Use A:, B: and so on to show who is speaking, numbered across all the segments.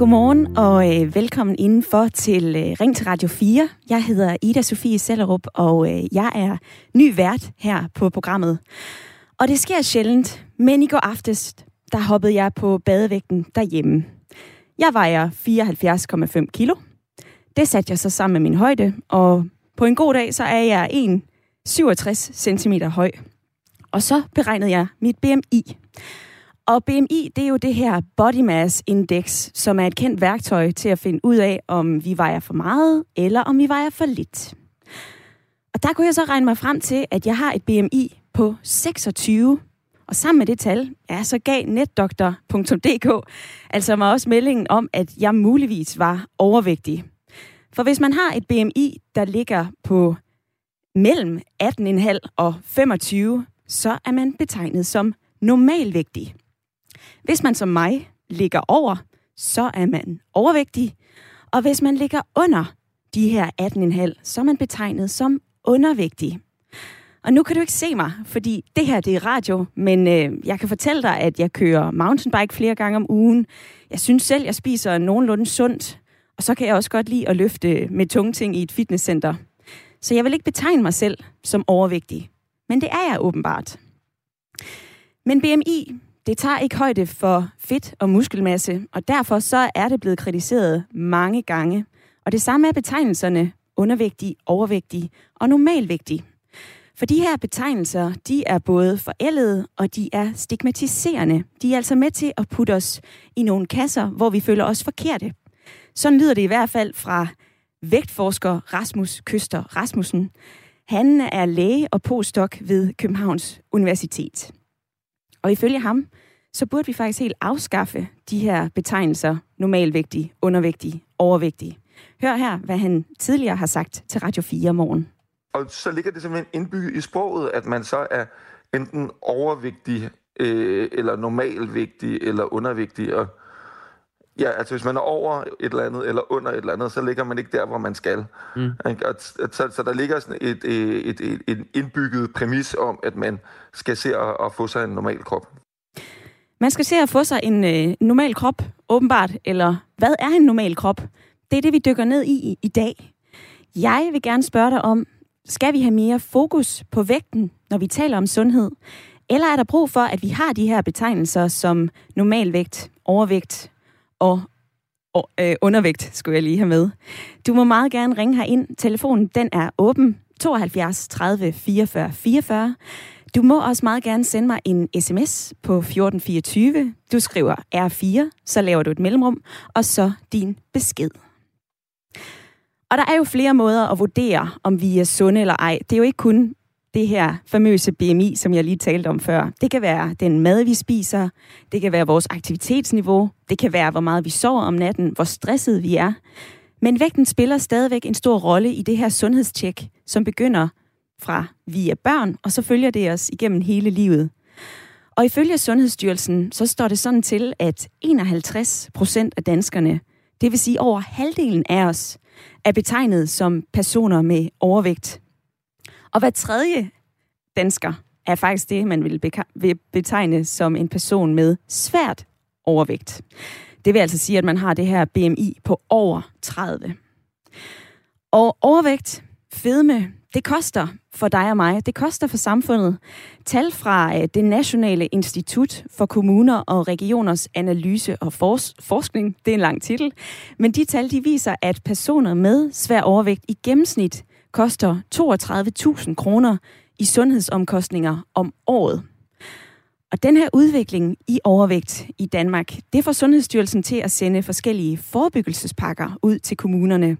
A: Godmorgen og øh, velkommen indenfor til øh, Ring til Radio 4. Jeg hedder Ida Sofie Sellerup, og øh, jeg er ny vært her på programmet. Og det sker sjældent, men i går aftes, der hoppede jeg på badevægten derhjemme. Jeg vejer 74,5 kilo. Det satte jeg så sammen med min højde, og på en god dag, så er jeg 1,67 cm høj. Og så beregnede jeg mit BMI. Og BMI, det er jo det her Body Mass Index, som er et kendt værktøj til at finde ud af, om vi vejer for meget, eller om vi vejer for lidt. Og der kunne jeg så regne mig frem til, at jeg har et BMI på 26. Og sammen med det tal, ja, så gav netdoktor.dk altså mig også meldingen om, at jeg muligvis var overvægtig. For hvis man har et BMI, der ligger på mellem 18,5 og 25, så er man betegnet som normalvægtig. Hvis man som mig ligger over, så er man overvægtig. Og hvis man ligger under de her 18,5, så er man betegnet som undervægtig. Og nu kan du ikke se mig, fordi det her det er radio, men øh, jeg kan fortælle dig, at jeg kører mountainbike flere gange om ugen. Jeg synes selv, jeg spiser nogenlunde sundt, og så kan jeg også godt lide at løfte med tunge ting i et fitnesscenter. Så jeg vil ikke betegne mig selv som overvægtig, men det er jeg åbenbart. Men BMI, det tager ikke højde for fedt og muskelmasse, og derfor så er det blevet kritiseret mange gange. Og det samme er betegnelserne undervægtig, overvægtig og normalvægtig. For de her betegnelser, de er både forældede og de er stigmatiserende. De er altså med til at putte os i nogle kasser, hvor vi føler os forkerte. Sådan lyder det i hvert fald fra vægtforsker Rasmus Køster Rasmussen. Han er læge og postdoc ved Københavns Universitet. Og ifølge ham, så burde vi faktisk helt afskaffe de her betegnelser normalvægtig, undervægtig, overvægtig. Hør her, hvad han tidligere har sagt til Radio 4 morgen.
B: Og så ligger det simpelthen indbygget i sproget, at man så er enten overvægtig, øh, eller normalvægtig, eller undervægtig. Og ja, altså hvis man er over et eller andet, eller under et eller andet, så ligger man ikke der, hvor man skal. Mm. Og, så, så der ligger sådan et, et, et, et, et indbygget præmis om, at man skal se at, at få sig en normal krop.
A: Man skal se at få sig en øh, normal krop, åbenbart. Eller hvad er en normal krop? Det er det, vi dykker ned i i dag. Jeg vil gerne spørge dig om, skal vi have mere fokus på vægten, når vi taler om sundhed? Eller er der brug for, at vi har de her betegnelser som normalvægt, overvægt og, og øh, undervægt, skulle jeg lige have med. Du må meget gerne ringe her ind. Telefonen den er åben 72 30 44 44. Du må også meget gerne sende mig en sms på 1424. Du skriver R4, så laver du et mellemrum, og så din besked. Og der er jo flere måder at vurdere, om vi er sunde eller ej. Det er jo ikke kun det her famøse BMI, som jeg lige talte om før. Det kan være den mad, vi spiser. Det kan være vores aktivitetsniveau. Det kan være, hvor meget vi sover om natten, hvor stresset vi er. Men vægten spiller stadigvæk en stor rolle i det her sundhedstjek, som begynder fra vi er børn, og så følger det os igennem hele livet. Og ifølge Sundhedsstyrelsen, så står det sådan til, at 51 procent af danskerne, det vil sige over halvdelen af os, er betegnet som personer med overvægt. Og hver tredje dansker er faktisk det, man vil betegne som en person med svært overvægt. Det vil altså sige, at man har det her BMI på over 30. Og overvægt, fedme, det koster for dig og mig. Det koster for samfundet. Tal fra øh, det Nationale Institut for Kommuner og Regioners Analyse og Fors- Forskning, det er en lang titel, men de tal de viser, at personer med svær overvægt i gennemsnit koster 32.000 kroner i sundhedsomkostninger om året. Og den her udvikling i overvægt i Danmark, det får Sundhedsstyrelsen til at sende forskellige forebyggelsespakker ud til kommunerne.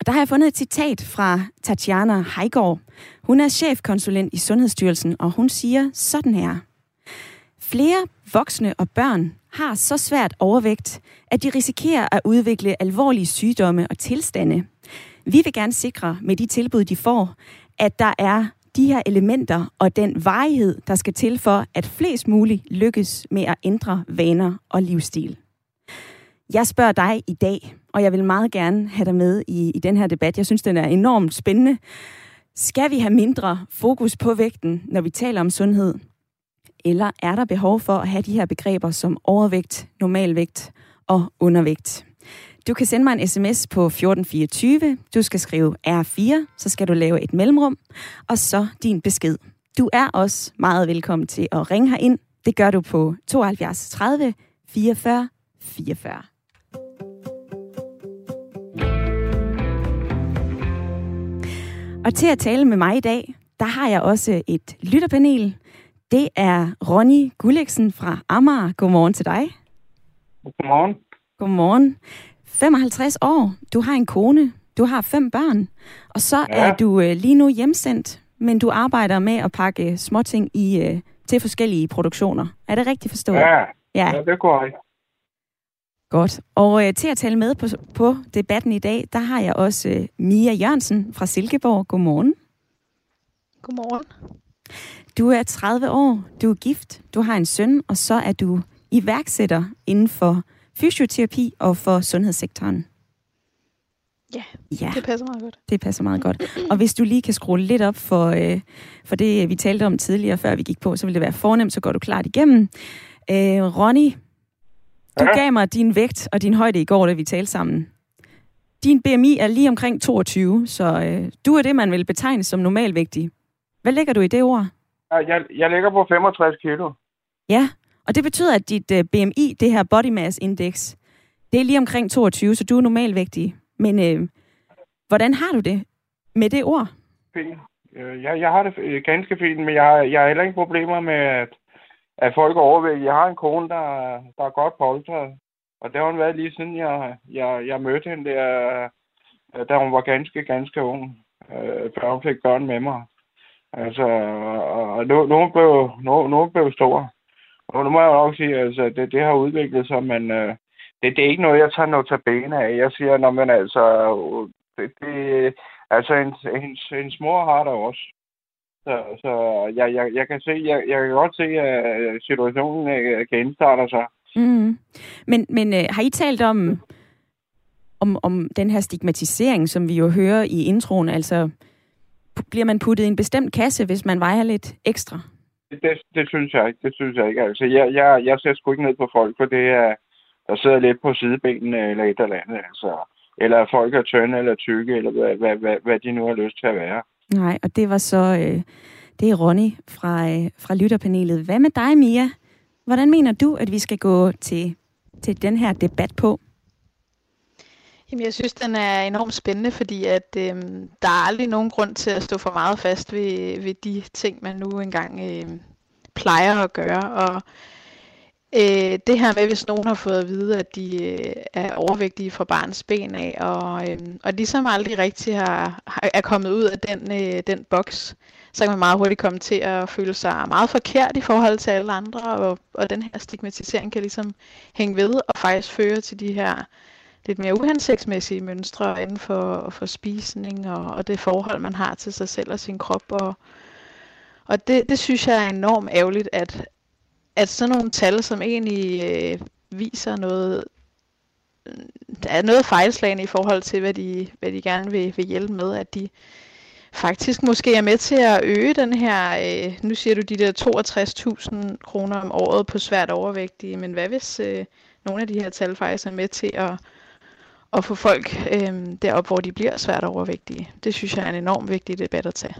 A: Og der har jeg fundet et citat fra Tatjana Heigård. Hun er chefkonsulent i Sundhedsstyrelsen, og hun siger sådan her. Flere voksne og børn har så svært overvægt, at de risikerer at udvikle alvorlige sygdomme og tilstande. Vi vil gerne sikre med de tilbud, de får, at der er de her elementer og den varighed, der skal til for, at flest muligt lykkes med at ændre vaner og livsstil. Jeg spørger dig i dag, og jeg vil meget gerne have dig med i, i den her debat. Jeg synes, den er enormt spændende. Skal vi have mindre fokus på vægten, når vi taler om sundhed? Eller er der behov for at have de her begreber som overvægt, normalvægt og undervægt? Du kan sende mig en sms på 1424. Du skal skrive R4, så skal du lave et mellemrum, og så din besked. Du er også meget velkommen til at ringe ind. Det gør du på 72 30 44 44. Og til at tale med mig i dag, der har jeg også et lytterpanel. Det er Ronny Gulliksen fra Amager. Godmorgen til dig.
C: Godmorgen.
A: Godmorgen. 55 år. Du har en kone. Du har fem børn. Og så ja. er du øh, lige nu hjemsendt, men du arbejder med at pakke småting i, øh, til forskellige produktioner. Er det rigtigt forstået?
C: Ja, ja. ja det går ikke.
A: Godt. Og øh, til at tale med på, på debatten i dag, der har jeg også øh, Mia Jørgensen fra Silkeborg. Godmorgen.
D: Godmorgen.
A: Du er 30 år, du er gift, du har en søn, og så er du iværksætter inden for fysioterapi og for sundhedssektoren.
D: Ja, ja, det passer meget godt.
A: Det passer meget godt. Og hvis du lige kan skrue lidt op for, øh, for det, vi talte om tidligere, før vi gik på, så vil det være fornemt, så går du klart igennem. Øh, Ronny, du ja. gav mig din vægt og din højde i går, da vi talte sammen. Din BMI er lige omkring 22, så øh, du er det, man vil betegne som normalvægtig. Hvad lægger du i det ord?
C: Jeg, jeg ligger på 65 kilo.
A: Ja, og det betyder, at dit øh, BMI, det her body mass index, det er lige omkring 22, så du er normalvægtig. Men øh, hvordan har du det med det ord?
C: Fint. Øh, jeg, jeg har det øh, ganske fint, men jeg, jeg har heller ikke problemer med, at, at folk er overvægtige. Jeg har en kone, der, der er godt polstret, og det har hun været lige siden jeg, jeg, jeg mødte hende der, øh, da hun var ganske, ganske ung, øh, før hun fik børn med mig. Altså, og nu, nu, blev, nu, nu blev stor. Og nu må jeg nok sige, altså, det, det har udviklet sig, men øh, det, det er ikke noget, jeg tager noget tabene af. Jeg siger, når man altså, øh, det, det, altså, hendes, hendes, hendes mor har der også. Så, så jeg, jeg, jeg, kan se, jeg, jeg kan godt se, at situationen øh, kan genstarter sig.
A: Mm. Men, men øh, har I talt om, om, om den her stigmatisering, som vi jo hører i introen? Altså, bliver man puttet i en bestemt kasse, hvis man vejer lidt ekstra?
C: Det, det synes jeg ikke. Det synes jeg ikke. Altså, jeg, jeg, jeg ser sgu ikke ned på folk, for det er, der sidder lidt på sidebenene eller et eller andet. Altså, eller folk er tynde eller tykke, eller hvad, hvad, hvad, hvad de nu har lyst til at være.
A: Nej, og det var så... Øh, det er Ronny fra, øh, fra lytterpanelet. Hvad med dig, Mia? Hvordan mener du, at vi skal gå til, til den her debat på?
D: Jamen, jeg synes, den er enormt spændende, fordi at øh, der er aldrig nogen grund til at stå for meget fast ved, ved de ting, man nu engang øh, plejer at gøre. Og øh, det her med, hvis nogen har fået at vide, at de øh, er overvægtige fra barns ben af, og, øh, og ligesom aldrig rigtig har, har, er kommet ud af den, øh, den boks, så kan man meget hurtigt komme til at føle sig meget forkert i forhold til alle andre, og, og den her stigmatisering kan ligesom hænge ved og faktisk føre til de her lidt mere uhensigtsmæssige mønstre inden for, for spisning og, og det forhold, man har til sig selv og sin krop. Og, og det, det synes jeg er enormt ærgerligt, at, at sådan nogle tal, som egentlig øh, viser noget, der er noget fejlslagende i forhold til, hvad de, hvad de gerne vil, vil hjælpe med, at de faktisk måske er med til at øge den her, øh, nu siger du de der 62.000 kroner om året på svært overvægtige, men hvad hvis øh, nogle af de her tal faktisk er med til at at få folk øh, derop, hvor de bliver svært overvægtige. Det synes jeg er en enormt vigtig debat at tage.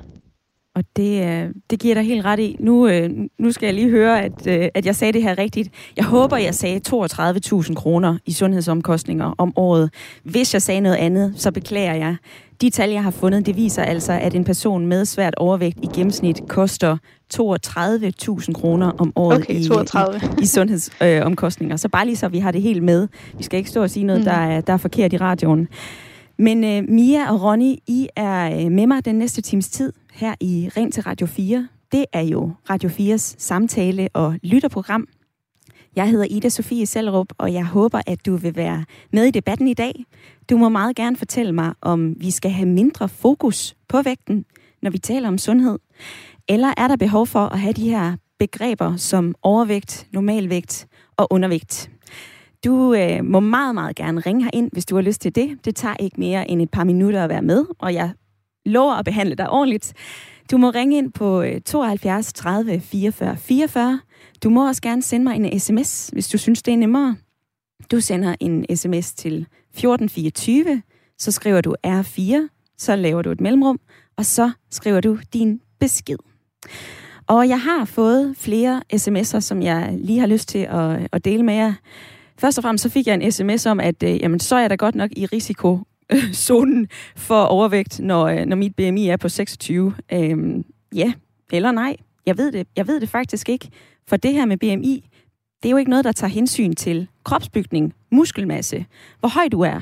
A: Og det, øh, det giver dig helt ret i. Nu, øh, nu skal jeg lige høre, at, øh, at jeg sagde det her rigtigt. Jeg håber, jeg sagde 32.000 kroner i sundhedsomkostninger om året. Hvis jeg sagde noget andet, så beklager jeg. De tal, jeg har fundet, det viser altså, at en person med svært overvægt i gennemsnit koster 32.000 kroner om året
D: okay, 32.
A: i, i, i sundhedsomkostninger. Øh, så bare lige så vi har det helt med. Vi skal ikke stå og sige noget, mm. der, er, der er forkert i radioen. Men øh, Mia og Ronny, I er øh, med mig den næste times tid her i Ring til Radio 4. Det er jo Radio 4's samtale- og lytterprogram. Jeg hedder Ida Sofie Sellerup, og jeg håber, at du vil være med i debatten i dag. Du må meget gerne fortælle mig, om vi skal have mindre fokus på vægten, når vi taler om sundhed. Eller er der behov for at have de her begreber som overvægt, normalvægt og undervægt? Du øh, må meget, meget gerne ringe ind, hvis du har lyst til det. Det tager ikke mere end et par minutter at være med, og jeg lover at behandle dig ordentligt. Du må ringe ind på 72 30 44 44. Du må også gerne sende mig en sms, hvis du synes, det er nemmere. Du sender en sms til 1424, så skriver du R4, så laver du et mellemrum, og så skriver du din besked. Og jeg har fået flere sms'er, som jeg lige har lyst til at, at dele med jer. Først og fremmest så fik jeg en sms om, at øh, jamen, så er jeg da godt nok i risikozonen for overvægt, når, øh, når mit BMI er på 26. Øh, ja, eller nej. Jeg ved, det. jeg ved det faktisk ikke. For det her med BMI, det er jo ikke noget, der tager hensyn til kropsbygning, muskelmasse, hvor høj du er.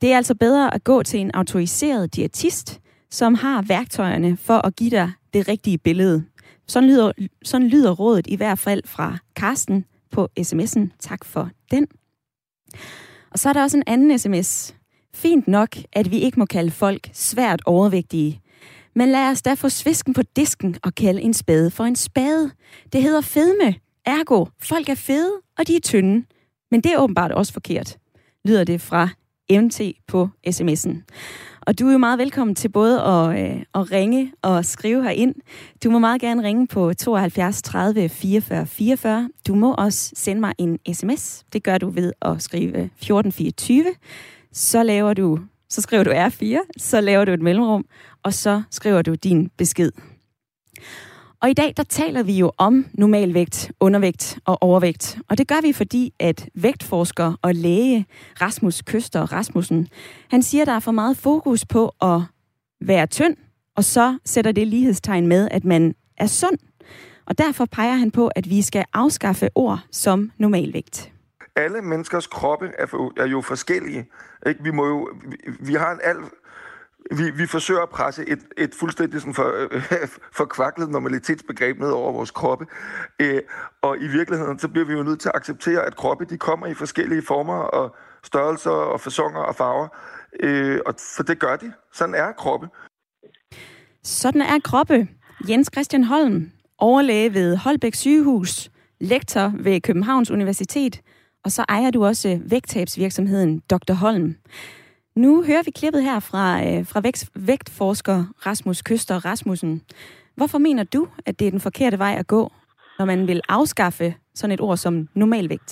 A: Det er altså bedre at gå til en autoriseret diætist, som har værktøjerne for at give dig det rigtige billede. Sådan lyder, sådan lyder rådet i hvert fald fra Karsten på sms'en. Tak for den. Og så er der også en anden sms. Fint nok, at vi ikke må kalde folk svært overvægtige. Men lad os da få svisken på disken og kalde en spade for en spade. Det hedder fedme. Ergo, folk er fede, og de er tynde. Men det er åbenbart også forkert, lyder det fra MT på sms'en. Og du er jo meget velkommen til både at, øh, at ringe og skrive herind. Du må meget gerne ringe på 72 30 44 44. Du må også sende mig en sms. Det gør du ved at skrive 1424. Så laver du, så skriver du R4, så laver du et mellemrum, og så skriver du din besked. Og i dag, der taler vi jo om normalvægt, undervægt og overvægt. Og det gør vi, fordi at vægtforsker og læge Rasmus Køster Rasmussen, han siger, at der er for meget fokus på at være tynd, og så sætter det lighedstegn med, at man er sund. Og derfor peger han på, at vi skal afskaffe ord som normalvægt.
B: Alle menneskers kroppe er, er jo forskellige. Ikke? Vi, må jo, vi har en alt vi, vi forsøger at presse et, et fuldstændig sådan for, øh, forkvaklet normalitetsbegreb ned over vores kroppe. Øh, og i virkeligheden, så bliver vi jo nødt til at acceptere, at kroppe de kommer i forskellige former og størrelser og fasonger og farver. Øh, og for det gør de. Sådan er kroppe.
A: Sådan er kroppe. Jens Christian Holm, overlæge ved Holbæk sygehus, lektor ved Københavns Universitet, og så ejer du også vægttabsvirksomheden Dr. Holm. Nu hører vi klippet her fra, øh, fra vægt, vægtforsker Rasmus Køster Rasmussen. Hvorfor mener du, at det er den forkerte vej at gå, når man vil afskaffe sådan et ord som normalvægt?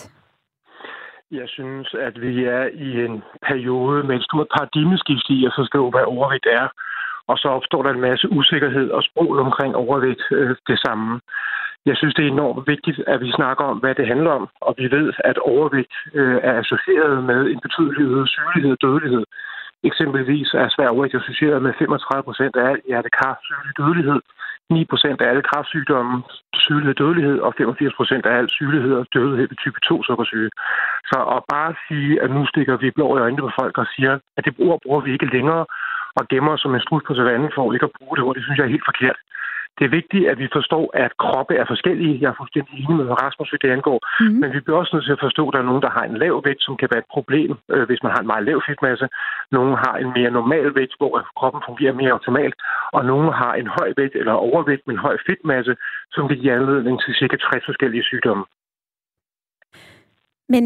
E: Jeg synes, at vi er i en periode med et stort paradigmeskift i at forstå, hvad overvægt er. Og så opstår der en masse usikkerhed og sprog omkring overvægt øh, det samme. Jeg synes, det er enormt vigtigt, at vi snakker om, hvad det handler om, og vi ved, at overvægt øh, er associeret med en betydelig øget sygelighed og dødelighed. Eksempelvis er svær overvægt associeret med 35 procent af al hjertekar sygelig dødelighed, 9 procent af alle kræftsygdomme, sygelig dødelighed, og 85 procent af al sygelighed og dødelighed ved type 2 sukkersyge. Så at bare sige, at nu stikker vi blå i øjnene på folk og siger, at det ord bruger vi ikke længere, og gemmer som en strus på savannen for ikke at bruge det ord, det synes jeg er helt forkert. Det er vigtigt, at vi forstår, at kroppe er forskellige. Jeg er fuldstændig enig med Rasmus, hvad det angår. Mm-hmm. Men vi bliver også nødt til at forstå, at der er nogen, der har en lav vægt, som kan være et problem, øh, hvis man har en meget lav fedtmasse. Nogle har en mere normal vægt, hvor kroppen fungerer mere optimalt. Og nogle har en høj vægt eller overvægt med en høj fedtmasse, som kan give anledning til cirka 60 forskellige sygdomme.
A: Men,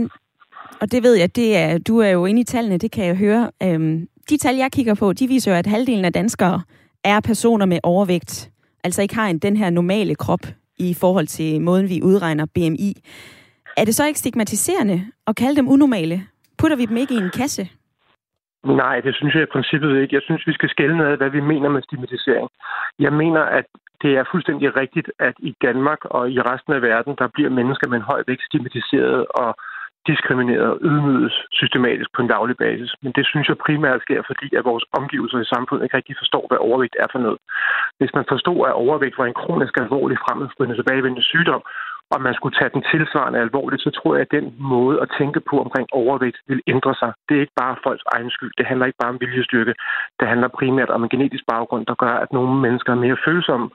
A: og det ved jeg, det er, du er jo inde i tallene, det kan jeg høre. Øhm, de tal, jeg kigger på, de viser jo, at halvdelen af danskere er personer med overvægt altså ikke har en, den her normale krop i forhold til måden, vi udregner BMI. Er det så ikke stigmatiserende at kalde dem unormale? Putter vi dem ikke i en kasse?
E: Nej, det synes jeg i princippet ikke. Jeg synes, vi skal skælde af, hvad vi mener med stigmatisering. Jeg mener, at det er fuldstændig rigtigt, at i Danmark og i resten af verden, der bliver mennesker med en høj vægt stigmatiseret og diskrimineret og ydmyges systematisk på en daglig basis. Men det synes jeg primært sker, fordi at vores omgivelser i samfundet ikke rigtig forstår, hvad overvægt er for noget. Hvis man forstod, at overvægt var en kronisk alvorlig fremadskridende tilbagevendende sygdom, og man skulle tage den tilsvarende alvorligt, så tror jeg, at den måde at tænke på omkring overvægt vil ændre sig. Det er ikke bare folks egen skyld. Det handler ikke bare om viljestyrke. Det handler primært om en genetisk baggrund, der gør, at nogle mennesker er mere følsomme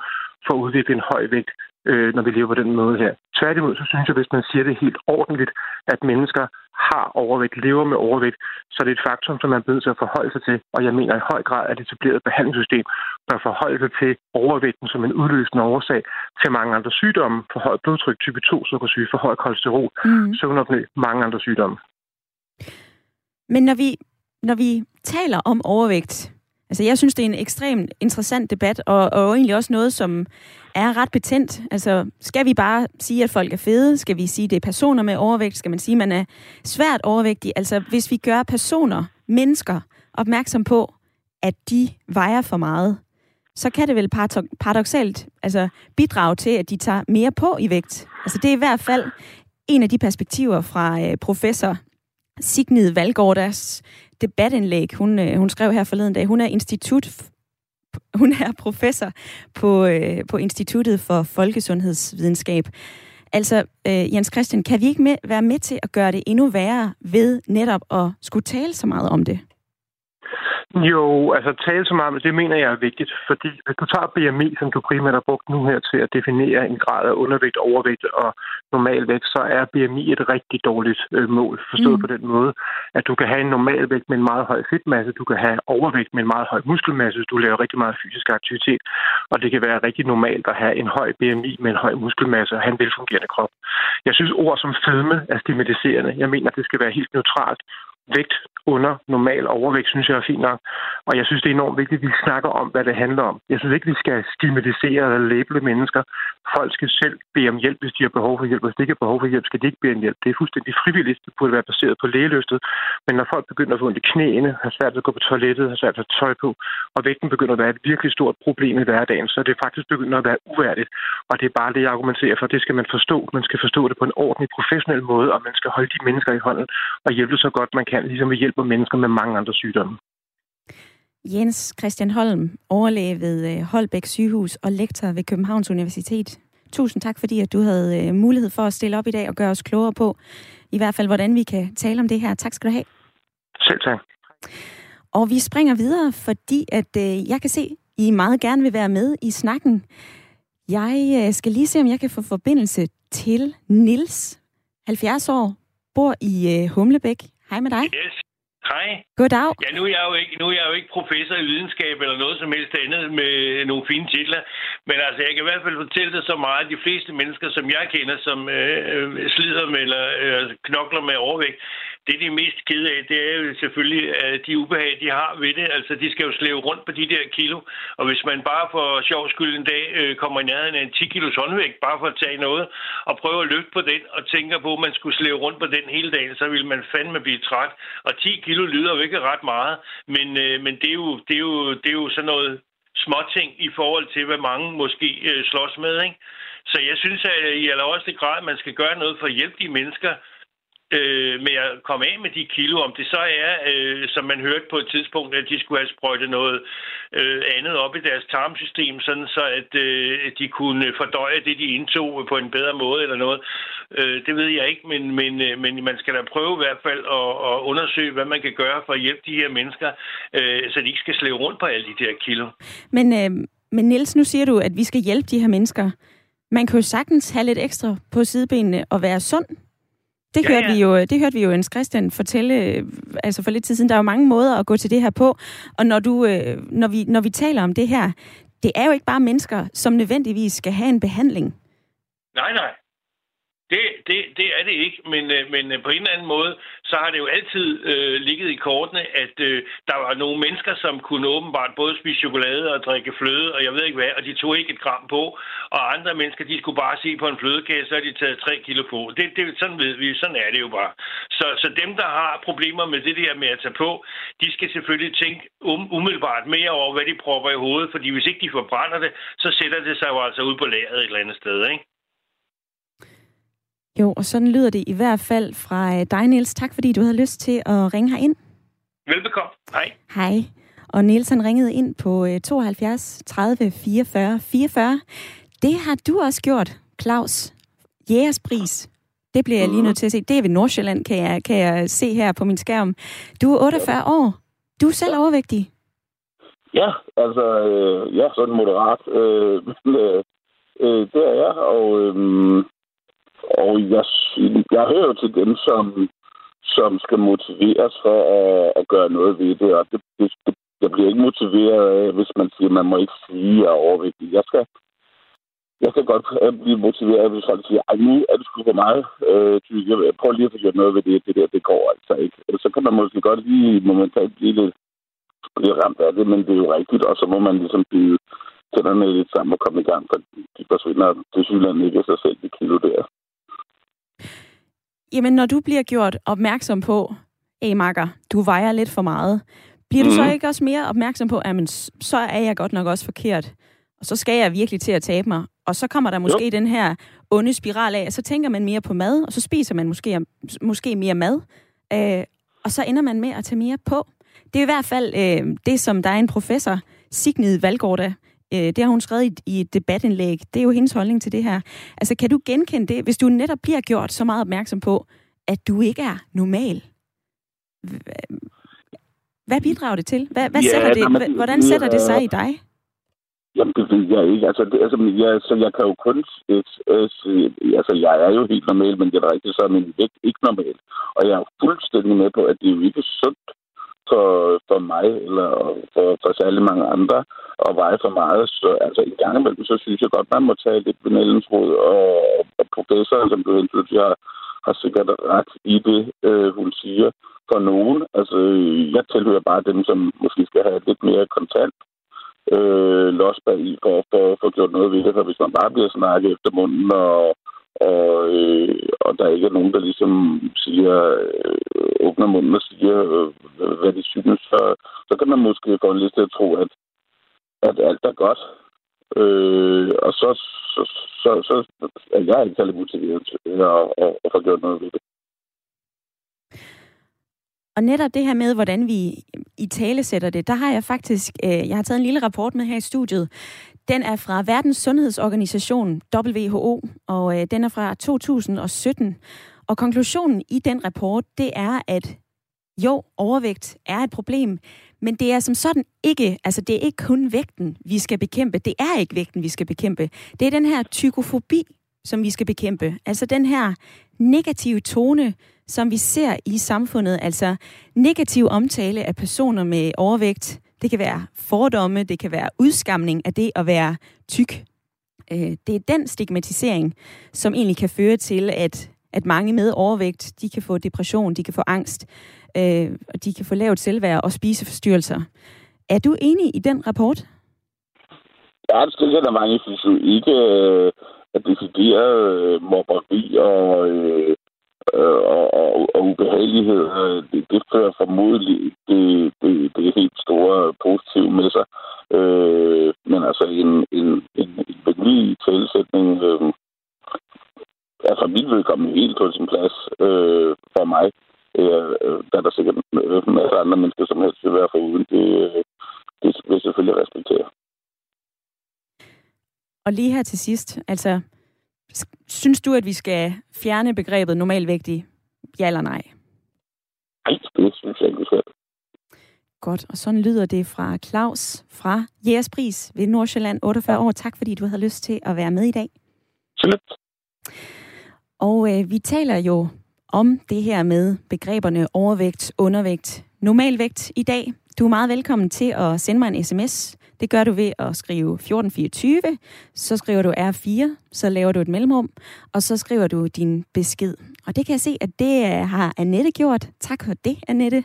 E: for at udvikle en høj vægt, øh, når vi lever på den måde her. Tværtimod, så synes jeg, hvis man siger det helt ordentligt, at mennesker har overvægt, lever med overvægt, så det er et faktum, som man er til at forholde sig til. Og jeg mener i høj grad, at det etablerede behandlingssystem bør forholde sig til overvægten som en udløsende årsag til mange andre sygdomme, for højt blodtryk, type 2 sukkersyge, for højt kolesterol, mm. søvnopnø, mange andre sygdomme.
A: Men når vi, når vi taler om overvægt, Altså, jeg synes, det er en ekstremt interessant debat, og, og egentlig også noget, som er ret betændt. Altså, skal vi bare sige, at folk er fede? Skal vi sige, at det er personer med overvægt? Skal man sige, at man er svært overvægtig? Altså, hvis vi gør personer, mennesker, opmærksom på, at de vejer for meget, så kan det vel paradoxalt altså, bidrage til, at de tager mere på i vægt. Altså, det er i hvert fald en af de perspektiver fra øh, professor Signid Valgårdas debatindlæg, hun, øh, hun skrev her forleden dag. Hun er institut hun er professor på, øh, på Instituttet for Folkesundhedsvidenskab. Altså, øh, Jens Christian, kan vi ikke med, være med til at gøre det endnu værre ved netop at skulle tale så meget om det?
E: Jo, altså tale så meget om det, mener jeg er vigtigt, fordi hvis du tager BMI, som du primært har brugt nu her til at definere en grad af undervægt, overvægt og normalvægt, så er BMI et rigtig dårligt øh, mål, forstået mm. på den måde, at du kan have en normalvægt med en meget høj fedtmasse, du kan have overvægt med en meget høj muskelmasse, hvis du laver rigtig meget fysisk aktivitet, og det kan være rigtig normalt at have en høj BMI med en høj muskelmasse og have en velfungerende krop. Jeg synes, ord som fedme er stigmatiserende. Jeg mener, at det skal være helt neutralt vægt under normal overvægt, synes jeg er fint nok. Og jeg synes, det er enormt vigtigt, at vi snakker om, hvad det handler om. Jeg synes ikke, vi skal stigmatisere eller label mennesker. Folk skal selv bede om hjælp, hvis de har behov for hjælp. Hvis de ikke har behov for hjælp, skal de ikke bede om hjælp. Det er fuldstændig frivilligt. Det burde være baseret på lægeløftet. Men når folk begynder at få ondt i knæene, har svært ved at gå på toilettet, har svært ved at tøj på, og vægten begynder at være et virkelig stort problem i hverdagen, så er det faktisk begynder at være uværdigt. Og det er bare det, jeg argumenterer for. Det skal man forstå. Man skal forstå det på en ordentlig, professionel måde, og man skal holde de mennesker i hånden og hjælpe så godt man kan, ligesom vi hjælper mennesker med mange andre sygdomme.
A: Jens Christian Holm, overlæge ved øh, Holbæk sygehus og lektor ved Københavns Universitet. Tusind tak, fordi at du havde øh, mulighed for at stille op i dag og gøre os klogere på, i hvert fald, hvordan vi kan tale om det her. Tak skal du have.
E: Selv tak.
A: Og vi springer videre, fordi at øh, jeg kan se, I meget gerne vil være med i snakken. Jeg skal lige se, om jeg kan få forbindelse til Nils, 70 år, bor i Humlebæk. Hej med dig.
F: Yes. Hej.
A: Goddag.
F: Ja, nu er, jeg jo ikke, nu er jeg jo ikke professor i videnskab eller noget som helst andet med nogle fine titler. Men altså, jeg kan i hvert fald fortælle dig så meget. De fleste mennesker, som jeg kender, som øh, slider med eller øh, knokler med overvægt, det, de er mest kede af, det er jo selvfølgelig øh, de ubehag, de har ved det. Altså, de skal jo slæve rundt på de der kilo. Og hvis man bare for sjov skyld en dag øh, kommer i nærheden af en 10 kilos håndvægt, bare for at tage noget, og prøve at løfte på den, og tænker på, at man skulle slæve rundt på den hele dagen, så vil man fandme blive træt. Og 10 kilo lyder jo ikke ret meget, men, øh, men det, er jo, det, er jo, det er jo sådan noget småting i forhold til, hvad mange måske øh, slås med, ikke? Så jeg synes, at i allerhøjeste grad, at man skal gøre noget for at hjælpe de mennesker, øh, med at komme af med de kilo, om det så er, øh, som man hørte på et tidspunkt, at de skulle have sprøjtet noget øh, andet op i deres tarmsystem, sådan så at øh, de kunne fordøje det, de indtog på en bedre måde eller noget. Øh, det ved jeg ikke, men, men, øh, men man skal da prøve i hvert fald at, at undersøge, hvad man kan gøre for at hjælpe de her mennesker, øh, så de ikke skal slæve rundt på alle de der kilo.
A: Men, øh, men Niels, nu siger du, at vi skal hjælpe de her mennesker. Man kan jo sagtens have lidt ekstra på sidebenene og være sund det, ja, hørte ja. Vi jo, det hørte vi jo Jens Christian fortælle altså for lidt tid siden. Der er jo mange måder at gå til det her på. Og når, du, øh, når, vi, når vi taler om det her, det er jo ikke bare mennesker, som nødvendigvis skal have en behandling.
F: Nej, nej. Det, det, det er det ikke, men, øh, men øh, på en eller anden måde, så har det jo altid øh, ligget i kortene, at øh, der var nogle mennesker, som kunne åbenbart både spise chokolade og drikke fløde, og jeg ved ikke hvad, og de tog ikke et gram på, og andre mennesker, de skulle bare se på en flødekage, så har de taget tre kilo på. Det, det, sådan ved vi, sådan er det jo bare. Så, så dem, der har problemer med det der med at tage på, de skal selvfølgelig tænke um, umiddelbart mere over, hvad de propper i hovedet, fordi hvis ikke de forbrænder det, så sætter det sig jo altså ud på lageret et eller andet sted, ikke?
A: Jo, og sådan lyder det i hvert fald fra øh, dig, Niels. Tak fordi du havde lyst til at ringe ind.
F: Velbekomme. Hej.
A: Hej. Og Niels han ringede ind på 72 30 44 44. Det har du også gjort, Claus. Jægerspris. Det bliver jeg lige nødt til at se. Det er ved Nordsjælland, kan jeg, kan jeg se her på min skærm. Du er 48 år. Du er selv overvægtig.
G: Ja, altså, øh, ja, sådan moderat. Øh, øh, det er jeg, og øh, og jeg, jeg hører jo til dem, som, som skal motiveres for at, at gøre noget ved det, og det, det, det, jeg bliver ikke motiveret af, hvis man siger, at man må ikke sige, at jeg er overvægtig. Jeg skal, jeg skal godt øh, blive motiveret, hvis folk siger, at nu er det sgu for meget. Øh, jeg prøver lige at få gjort noget ved det. Det der, det går altså ikke. Eller så kan man måske godt lige momentalt blive lidt bliver ramt af det, men det er jo rigtigt, og så må man ligesom blive tænderne lidt sammen og komme i gang, for de forsvinder det synligheden ikke af sig selv, de kilo der.
A: Jamen, når du bliver gjort opmærksom på, hey makker, du vejer lidt for meget, bliver mm. du så mhm. ikke også mere opmærksom på, at så er jeg godt nok også forkert, og så skal jeg virkelig til at tabe mig, og så kommer der måske jo. den her onde spiral af, og så tænker man mere på mad, og så spiser man måske, måske mere mad, øh, og så ender man med at tage mere på. Det er i hvert fald øh, det, som der er en professor, Signid Valgårda, øh, det har hun skrevet i, i et debatindlæg. Det er jo hendes holdning til det her. Altså, kan du genkende det, hvis du netop bliver gjort så meget opmærksom på, at du ikke er normal? Hvad bidrager det til? Hvad, hvad ja, sætter det, men, hvordan sætter det sig i dig?
G: Jamen, det ved jeg ikke. Altså, det, altså jeg, så jeg kan jo kun... Et, et, altså, jeg er jo helt normal, men det er rigtigt, så er min vægt ikke normal. Og jeg er fuldstændig med på, at det er jo ikke sundt for, for mig eller for, for særlig mange andre og veje for meget. Så altså, en gang imellem, så synes jeg godt, man må tage lidt benældensråd. Og, og professoren, som blev introduceret, har, har sikkert ret i det, øh, hun siger. For nogen, altså, jeg tilhører bare dem, som måske skal have lidt mere kontant øh, los bag i for at få, få gjort noget ved det. For hvis man bare bliver snakket efter munden, og, og, øh, og der ikke er nogen, der ligesom siger, øh, åbner munden og siger, øh, hvad de synes, så, så kan man måske få en liste til at tro, at, at alt er godt. Øh, og så, så, så, så er jeg ikke særlig motiveret til at, at, at få gjort noget ved det.
A: Og netop det her med, hvordan vi i tale sætter det, der har jeg faktisk, øh, jeg har taget en lille rapport med her i studiet. Den er fra Verdens Sundhedsorganisation, WHO, og øh, den er fra 2017. Og konklusionen i den rapport, det er, at jo, overvægt er et problem, men det er som sådan ikke, altså det er ikke kun vægten, vi skal bekæmpe. Det er ikke vægten, vi skal bekæmpe. Det er den her tykofobi, som vi skal bekæmpe. Altså den her negative tone, som vi ser i samfundet, altså negativ omtale af personer med overvægt. Det kan være fordomme, det kan være udskamning af det at være tyk. Øh, det er den stigmatisering, som egentlig kan føre til, at, at mange med overvægt, de kan få depression, de kan få angst, øh, og de kan få lavt selvværd og spiseforstyrrelser. Er du enig i den rapport?
G: Ja, det skal der mange synes jo ikke, at øh, decideret øh, mobberi og øh, øh, og, og, og ubehagelighed, øh, det, det fører formodentlig det, det, det helt store positive med sig. Øh, men altså en, en, en, en venlig tilsætning øh, altså, er for min vedkommende helt på sin plads øh, for mig. Øh, der er der sikkert masser af andre mennesker, som helst vil være for uden. Det, øh, det vil jeg selvfølgelig respektere.
A: Og lige her til sidst, altså Synes du, at vi skal fjerne begrebet normalvægtig? Ja eller nej?
G: Nej, det synes jeg ikke, skal.
A: Godt, og sådan lyder det fra Claus fra Jægerspris ved Nordsjælland, 48 år. Tak fordi du havde lyst til at være med i dag.
G: Selvfølgelig.
A: Og øh, vi taler jo om det her med begreberne overvægt, undervægt, normalvægt i dag. Du er meget velkommen til at sende mig en sms det gør du ved at skrive 1424, så skriver du R4, så laver du et mellemrum, og så skriver du din besked. Og det kan jeg se, at det øh, har Annette gjort. Tak for det, Annette.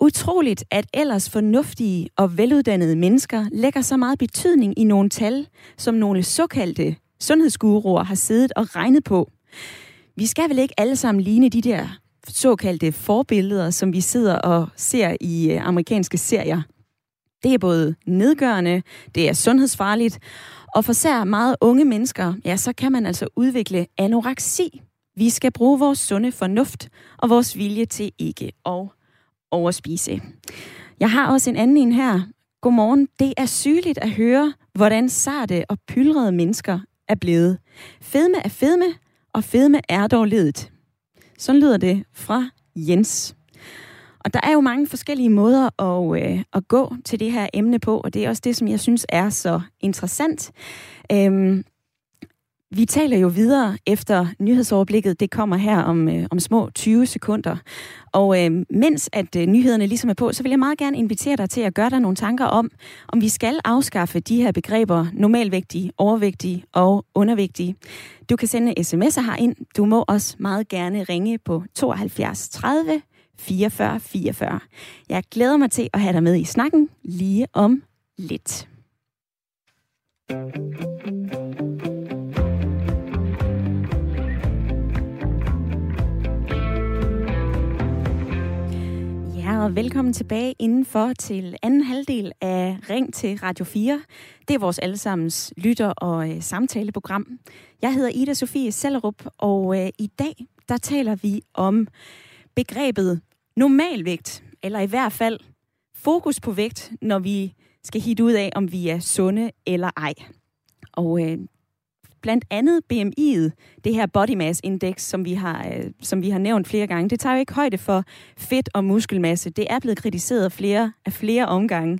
A: Utroligt, at ellers fornuftige og veluddannede mennesker lægger så meget betydning i nogle tal, som nogle såkaldte sundhedsguruer har siddet og regnet på. Vi skal vel ikke alle sammen ligne de der såkaldte forbilleder, som vi sidder og ser i øh, amerikanske serier. Det er både nedgørende, det er sundhedsfarligt, og for sær meget unge mennesker, ja, så kan man altså udvikle anoreksi. Vi skal bruge vores sunde fornuft og vores vilje til ikke at overspise. Jeg har også en anden en her. Godmorgen. Det er sygeligt at høre, hvordan sarte og pylrede mennesker er blevet. Fedme er fedme, og fedme er dog ledet. Sådan lyder det fra Jens. Og der er jo mange forskellige måder at, øh, at gå til det her emne på, og det er også det, som jeg synes er så interessant. Øhm, vi taler jo videre efter nyhedsoverblikket. Det kommer her om, øh, om små 20 sekunder. Og øh, mens at øh, nyhederne ligesom er på, så vil jeg meget gerne invitere dig til at gøre dig nogle tanker om, om vi skal afskaffe de her begreber normalvægtige, overvægtige og undervægtige. Du kan sende sms'er herind. Du må også meget gerne ringe på 72 30 44 44. Jeg glæder mig til at have dig med i snakken lige om lidt. Ja, og velkommen tilbage indenfor til anden halvdel af Ring til Radio 4. Det er vores allesammens lytter- og øh, samtaleprogram. Jeg hedder Ida Sofie Sellerup, og øh, i dag der taler vi om begrebet normalvægt, eller i hvert fald fokus på vægt, når vi skal hit ud af, om vi er sunde eller ej. Og øh, blandt andet BMI'et, det her body mass index, som vi, har, øh, som vi har nævnt flere gange, det tager jo ikke højde for fedt og muskelmasse. Det er blevet kritiseret flere, af flere omgange.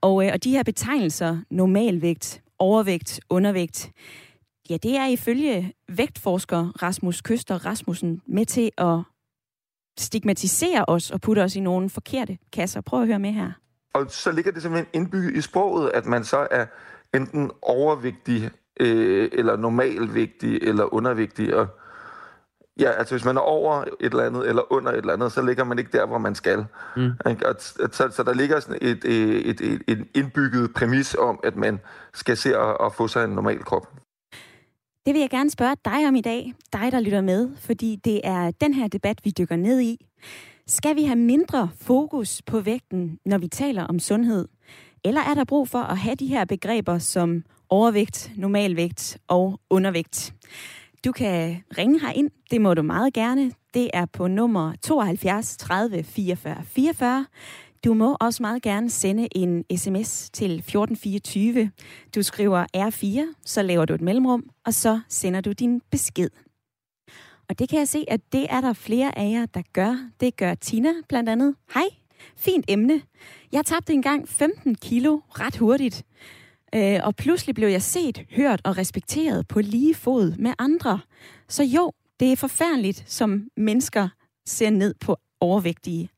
A: Og, øh, og de her betegnelser, normalvægt, overvægt, undervægt, ja, det er ifølge vægtforsker Rasmus Køster Rasmussen med til at stigmatisere os og putte os i nogle forkerte kasser. Prøv at høre med her.
B: Og så ligger det simpelthen indbygget i sproget, at man så er enten overvægtig, øh, eller normalvægtig, eller undervægtig. Og ja, altså hvis man er over et eller andet, eller under et eller andet, så ligger man ikke der, hvor man skal. Mm. Og, så, så der ligger sådan et, et, et, et indbygget præmis om, at man skal se at, at få sig en normal krop.
A: Det vil jeg gerne spørge dig om i dag, dig der lytter med, fordi det er den her debat, vi dykker ned i. Skal vi have mindre fokus på vægten, når vi taler om sundhed? Eller er der brug for at have de her begreber som overvægt, normalvægt og undervægt? Du kan ringe ind, det må du meget gerne. Det er på nummer 72 30 44 44. Du må også meget gerne sende en sms til 1424. Du skriver R4, så laver du et mellemrum, og så sender du din besked. Og det kan jeg se, at det er der flere af jer, der gør. Det gør Tina blandt andet. Hej, fint emne. Jeg tabte engang 15 kilo ret hurtigt. Øh, og pludselig blev jeg set, hørt og respekteret på lige fod med andre. Så jo, det er forfærdeligt, som mennesker ser ned på overvægtige.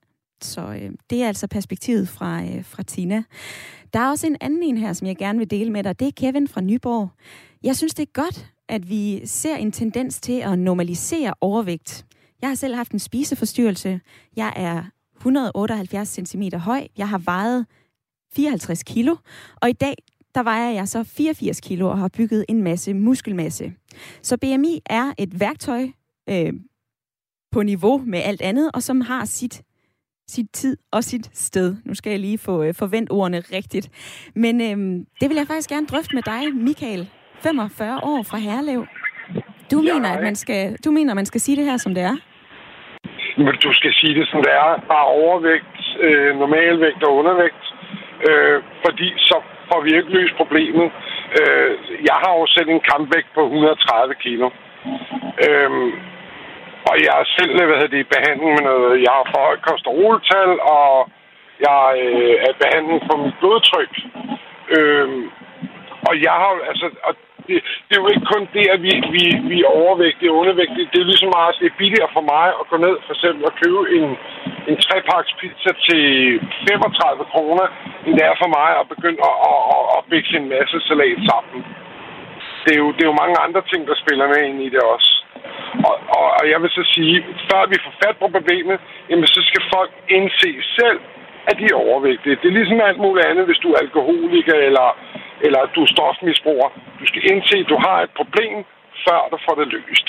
A: Så øh, det er altså perspektivet fra, øh, fra Tina. Der er også en anden en her, som jeg gerne vil dele med dig. Det er Kevin fra Nyborg. Jeg synes, det er godt, at vi ser en tendens til at normalisere overvægt. Jeg har selv haft en spiseforstyrrelse. Jeg er 178 cm høj. Jeg har vejet 54 kilo. Og i dag, der vejer jeg så 84 kilo og har bygget en masse muskelmasse. Så BMI er et værktøj øh, på niveau med alt andet, og som har sit sit tid og sit sted. Nu skal jeg lige få øh, forvent ordene rigtigt. Men øh, det vil jeg faktisk gerne drøfte med dig, Michael. 45 år fra Herlev. Du ja, mener, at man skal, du mener, at man skal sige det her, som det er?
H: Men du skal sige det, som det er. Bare overvægt, øh, normalvægt og undervægt. Øh, fordi så får vi ikke løst problemet. Øh, jeg har jo selv en kampvægt på 130 kilo. Øh, og jeg er selv hvad hedder det, i behandling med noget. Jeg har for højt kolesteroltal, og jeg øh, er i behandling for mit blodtryk. Øh, og jeg har altså... Og det, det er jo ikke kun det, at vi, vi, vi er overvægtige og undervægtige. Det er ligesom meget, det er billigere for mig at gå ned for eksempel og købe en, en trepaks pizza til 35 kroner, end det er for mig at begynde at, at, at, at bække en masse salat sammen. Det er, jo, det er jo mange andre ting, der spiller med ind i det også. Og, og, og jeg vil så sige, før vi får fat på problemet, jamen så skal folk indse selv, at de er overvægtige. Det er ligesom alt muligt andet, hvis du er alkoholiker eller, eller du er stofmisbruger. Du skal indse, at du har et problem, før du får det løst.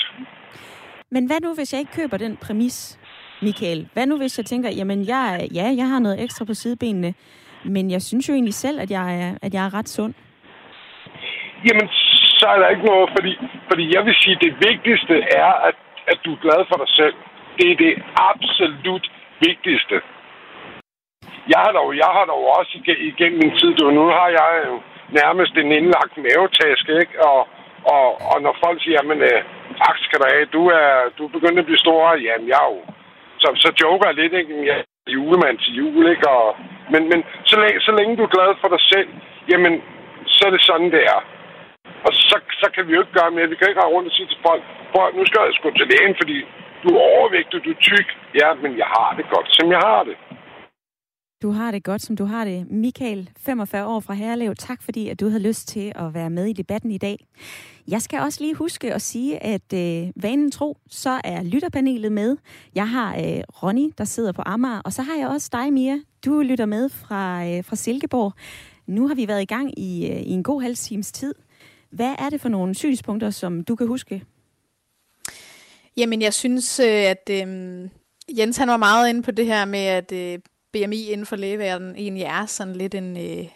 A: Men hvad nu, hvis jeg ikke køber den præmis, Michael? Hvad nu, hvis jeg tænker, jamen jeg, ja, jeg har noget ekstra på sidebenene, men jeg synes jo egentlig selv, at jeg er, at jeg er ret sund?
H: Jamen, så er der ikke noget, fordi, fordi jeg vil sige, at det vigtigste er, at, at du er glad for dig selv. Det er det absolut vigtigste. Jeg har dog, jeg har dog også igennem min tid, du, nu har jeg jo nærmest en indlagt mavetaske, ikke? Og, og, og når folk siger, jamen, øh, tak skal du have, du er, du er begyndt at blive stor, jamen, jeg er jo... Så, så joker jeg lidt, ikke? Jeg er julemand til jul, ikke? Og, men men så, længe, så længe du er glad for dig selv, jamen, så er det sådan, det er. Og så, så kan vi jo ikke gøre mere. Vi kan ikke have rundt og sige til folk, prøv, nu skal jeg sgu til lægen, fordi du er overvægtig, du er tyk. Ja, men jeg har det godt, som jeg har det.
A: Du har det godt, som du har det. Michael, 45 år fra Herlev, tak fordi at du havde lyst til at være med i debatten i dag. Jeg skal også lige huske at sige, at øh, vanen tro, så er lytterpanelet med. Jeg har øh, Ronny, der sidder på Amager, og så har jeg også dig, Mia. Du lytter med fra, øh, fra Silkeborg. Nu har vi været i gang i, øh, i en god halv times tid. Hvad er det for nogle synspunkter, som du kan huske?
D: Jamen, jeg synes, øh, at øh, Jens han var meget inde på det her med, at øh, BMI inden for lægeverdenen egentlig er sådan lidt en, øh,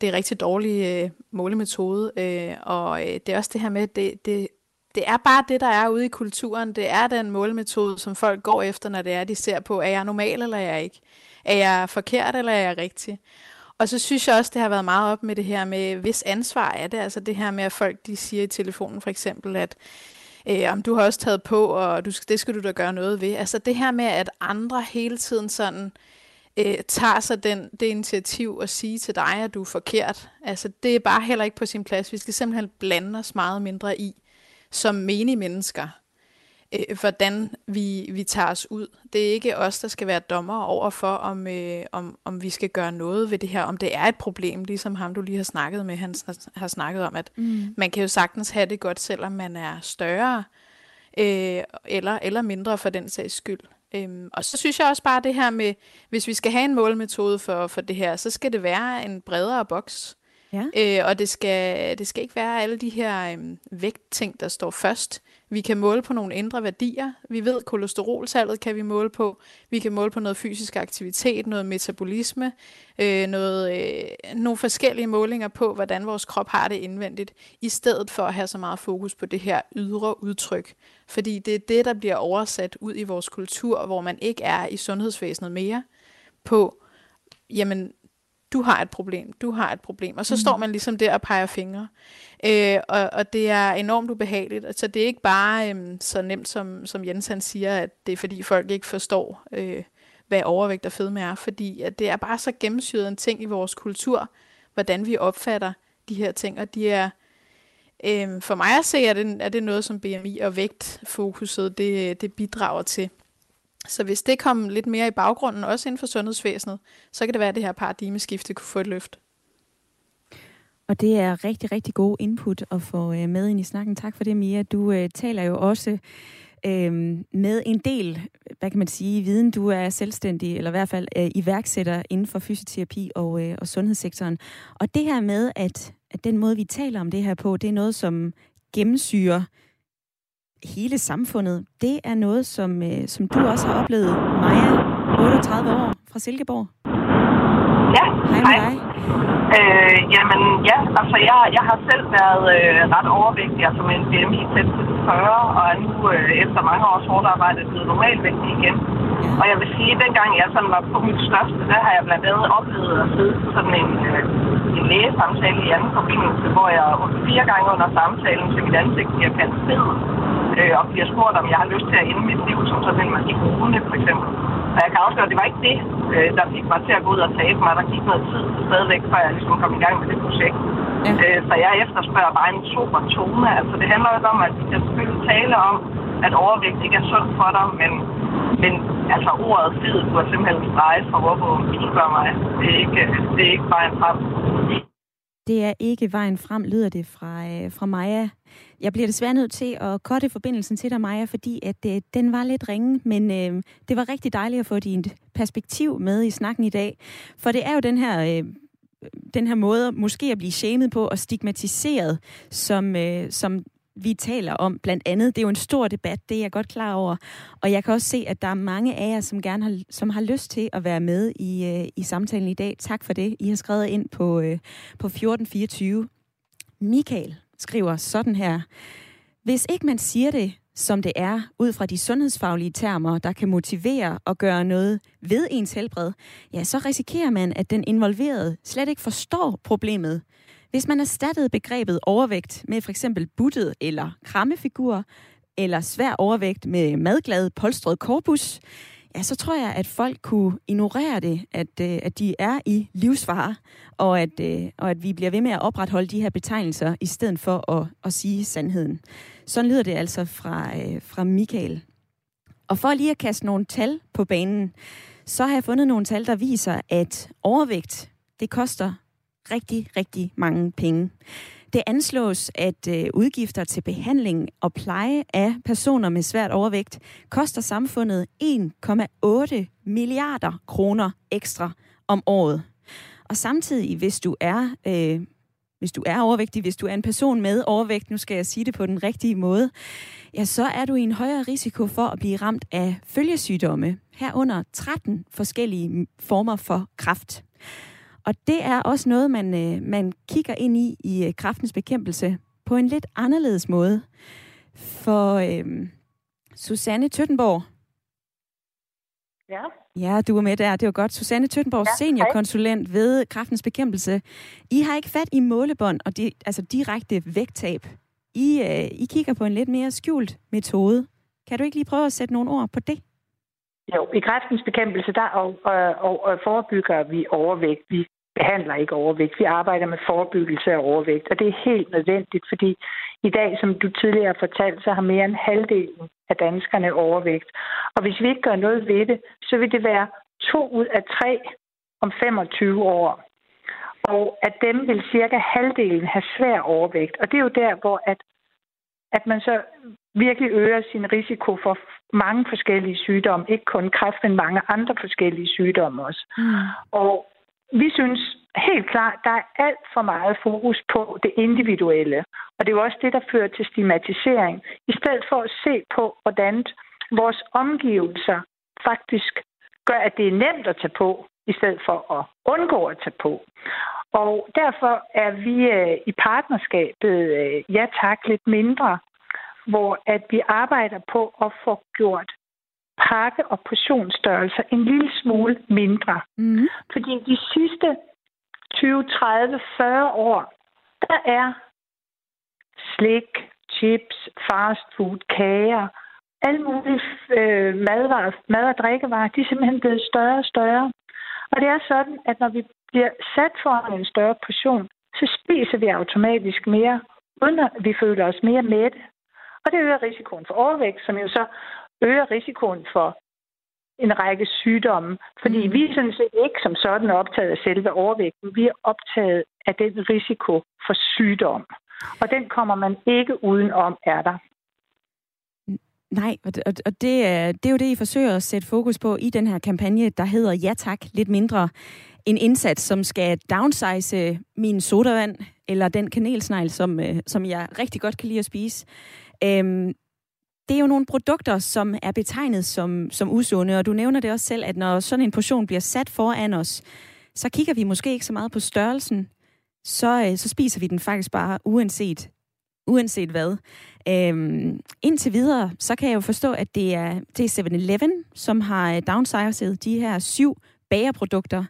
D: det er rigtig dårlig øh, målemetode, øh, og øh, det er også det her med, at det, det, det er bare det, der er ude i kulturen. Det er den målemetode, som folk går efter, når det er, de ser på, er jeg normal eller er jeg ikke? Er jeg forkert eller er jeg rigtig? Og så synes jeg også, det har været meget op med det her med, hvis ansvar er det, altså det her med, at folk de siger i telefonen for eksempel, at øh, om du har også taget på, og du, det skal du da gøre noget ved. Altså det her med, at andre hele tiden sådan øh, tager sig den, det initiativ og sige til dig, at du er forkert. Altså det er bare heller ikke på sin plads. Vi skal simpelthen blande os meget mindre i, som menige mennesker, øh, hvordan vi, vi tager os ud. Det er ikke os, der skal være dommer over for, om, øh, om, om vi skal gøre noget ved det her, om det er et problem, ligesom ham, du lige har snakket med, han har snakket om, at mm. man kan jo sagtens have det godt, selvom man er større, øh, eller, eller mindre for den sags skyld. Øhm, og så synes jeg også bare det her med, hvis vi skal have en målmetode for, for det her, så skal det være en bredere boks. Ja. Øh, og det skal, det skal ikke være alle de her øhm, vægtting, der står først. Vi kan måle på nogle indre værdier. Vi ved, kolesteroltallet kan vi måle på. Vi kan måle på noget fysisk aktivitet, noget metabolisme, øh, noget, øh, nogle forskellige målinger på, hvordan vores krop har det indvendigt, i stedet for at have så meget fokus på det her ydre udtryk. Fordi det er det, der bliver oversat ud i vores kultur, hvor man ikke er i sundhedsvæsenet mere, på, jamen, du har et problem, du har et problem. Og så mm. står man ligesom der og peger fingre. Øh, og, og det er enormt ubehageligt. Så det er ikke bare øh, så nemt, som, som Jens han siger, at det er fordi folk ikke forstår, øh, hvad overvægt og fedme er. Fordi at det er bare så gennemsyret en ting i vores kultur, hvordan vi opfatter de her ting. Og de er, øh, for mig at se, er det, er det noget, som BMI og vægtfokuset, det, det bidrager til. Så hvis det kom lidt mere i baggrunden, også inden for sundhedsvæsenet, så kan det være, at det her paradigmeskifte kunne få et løft.
A: Og det er rigtig, rigtig god input at få øh, med ind i snakken. Tak for det, Mia. Du øh, taler jo også øh, med en del, hvad kan man sige, viden. Du er selvstændig, eller i hvert fald øh, iværksætter inden for fysioterapi og, øh, og sundhedssektoren. Og det her med, at, at den måde, vi taler om det her på, det er noget, som gennemsyrer hele samfundet. Det er noget, som, øh, som du også har oplevet, Maja, 38 år fra Silkeborg.
I: Ja,
A: hej. Med dig.
I: Øh, jamen ja, altså jeg, jeg har selv været øh, ret overvægtig, altså med en BMI tæt til 40, og er nu øh, efter mange års hårdt arbejde blevet normalvægtig igen. Og jeg vil sige, at dengang jeg sådan var på mit største, der har jeg blandt andet oplevet at sidde til sådan en, øh, en lægesamtale i anden forbindelse, hvor jeg fire gange under samtalen til mit ansigt bliver kaldt fed, øh, og bliver spurgt, om jeg har lyst til at ende mit liv som sådan en marihuana for eksempel. Og jeg kan afsløre, at det var ikke det, øh, der fik mig til at gå ud og tabe mig. Der gik noget tid stadigvæk, før jeg ligesom kom i gang med det projekt. Ja. Øh, så jeg efterspørger bare en super tone. Altså det handler jo om, at vi kan selvfølgelig tale om, at overvægt ikke er sundt for dig, men, men altså ordet fed burde simpelthen strege fra hvorfor du spørger mig. Det er ikke, det er ikke bare en frem.
A: Det er ikke vejen frem, lyder det fra, øh, fra Maja. Jeg bliver desværre nødt til at korte forbindelsen til dig, Maja, fordi at, øh, den var lidt ringe, men øh, det var rigtig dejligt at få dit perspektiv med i snakken i dag. For det er jo den her... Øh, den her måde måske at blive shamed på og stigmatiseret, som, øh, som vi taler om blandt andet. Det er jo en stor debat, det er jeg godt klar over. Og jeg kan også se, at der er mange af jer, som gerne har, som har lyst til at være med i, øh, i samtalen i dag. Tak for det. I har skrevet ind på, øh, på 1424. Michael skriver sådan her. Hvis ikke man siger det, som det er, ud fra de sundhedsfaglige termer, der kan motivere og gøre noget ved ens helbred, ja, så risikerer man, at den involverede slet ikke forstår problemet. Hvis man erstattede begrebet overvægt med for eksempel buttet eller krammefigur, eller svær overvægt med madglad polstret korpus, ja, så tror jeg, at folk kunne ignorere det, at, øh, at de er i livsfare, og at, øh, og at vi bliver ved med at opretholde de her betegnelser, i stedet for at, at sige sandheden. Sådan lyder det altså fra, øh, fra Michael. Og for lige at kaste nogle tal på banen, så har jeg fundet nogle tal, der viser, at overvægt, det koster rigtig, rigtig mange penge. Det anslås, at øh, udgifter til behandling og pleje af personer med svært overvægt koster samfundet 1,8 milliarder kroner ekstra om året. Og samtidig, hvis du er øh, hvis du er overvægtig, hvis du er en person med overvægt, nu skal jeg sige det på den rigtige måde, ja, så er du i en højere risiko for at blive ramt af følgesygdomme, herunder 13 forskellige former for kræft. Og det er også noget, man, øh, man kigger ind i i øh, kraftens bekæmpelse på en lidt anderledes måde. For øh, Susanne Tøttenborg,
J: Ja.
A: Ja, du er med der. Det var godt. Susanne Tøttenborg, ja, seniorkonsulent ved Kraftens Bekæmpelse. I har ikke fat i målebånd og de, altså direkte vægttab. I, øh, I kigger på en lidt mere skjult metode. Kan du ikke lige prøve at sætte nogle ord på det?
J: Jo, i kræftens bekæmpelse, der og, og, og, og forebygger vi overvægt. Vi behandler ikke overvægt. Vi arbejder med forebyggelse af overvægt, og det er helt nødvendigt, fordi i dag, som du tidligere har fortalt, så har mere end halvdelen af danskerne overvægt. Og hvis vi ikke gør noget ved det, så vil det være to ud af tre om 25 år. Og at dem vil cirka halvdelen have svær overvægt. Og det er jo der, hvor at, at man så virkelig øger sin risiko for mange forskellige sygdomme. Ikke kun kræft, men mange andre forskellige sygdomme også. Mm. Og vi synes helt klart, der er alt for meget fokus på det individuelle. Og det er jo også det, der fører til stigmatisering. I stedet for at se på, hvordan vores omgivelser faktisk gør, at det er nemt at tage på, i stedet for at undgå at tage på. Og derfor er vi øh, i partnerskabet øh, Ja Tak lidt mindre, hvor at vi arbejder på at få gjort pakke- og portionsstørrelser en lille smule mindre. Mm. Fordi de sidste 20, 30, 40 år, der er slik, chips, fast food, kager, alle mulige øh, madvarer, mad- og drikkevarer, de er simpelthen blevet større og større. Og det er sådan, at når vi bliver sat foran en større portion, så spiser vi automatisk mere, uden at vi føler os mere mætte. Og det øger risikoen for overvægt, som jo så øger risikoen for en række sygdomme. Fordi mm. vi er sådan set ikke som sådan optaget af selve overvægten. Vi er optaget af den risiko for sygdom. Og den kommer man ikke udenom, er der.
A: Nej, og, det, er, det er jo det, I forsøger at sætte fokus på i den her kampagne, der hedder Ja tak, lidt mindre. En indsats, som skal downsize min sodavand, eller den kanelsnegl, som, øh, som jeg rigtig godt kan lide at spise. Øhm, det er jo nogle produkter, som er betegnet som, som usunde, og du nævner det også selv, at når sådan en portion bliver sat foran os, så kigger vi måske ikke så meget på størrelsen, så, øh, så spiser vi den faktisk bare uanset, uanset hvad. Øhm, indtil videre, så kan jeg jo forstå, at det er, det er 7-Eleven, som har øh, downsized de her syv bagerprodukter.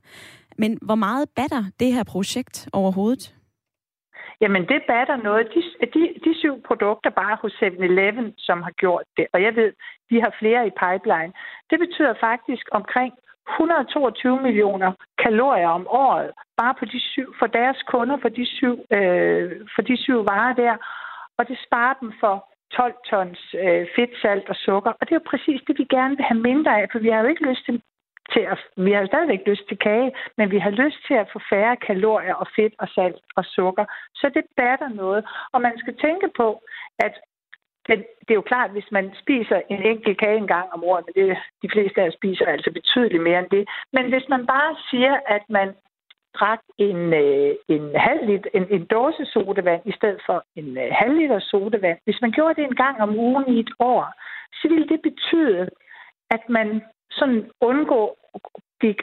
A: Men hvor meget batter det her projekt overhovedet?
J: Jamen, det batter noget. De, de, de syv produkter bare hos 7-Eleven, som har gjort det, og jeg ved, de har flere i pipeline, det betyder faktisk omkring 122 millioner kalorier om året, bare på de syv, for deres kunder, for de syv, øh, for de syv varer der. Og det sparer dem for 12 tons øh, fedt, salt og sukker. Og det er jo præcis det, vi gerne vil have mindre af, for vi har jo ikke lyst til til at, vi har stadigvæk lyst til kage, men vi har lyst til at få færre kalorier og fedt og salt og sukker. Så det batter noget. Og man skal tænke på, at det, det er jo klart, hvis man spiser en enkelt kage en gang om året, men det, de fleste af os spiser altså betydeligt mere end det. Men hvis man bare siger, at man drak en, øh, en halv liter, en, en dåse sodavand i stedet for en øh, halv liter sodavand, hvis man gjorde det en gang om ugen i et år, så ville det betyde, at man sådan undgå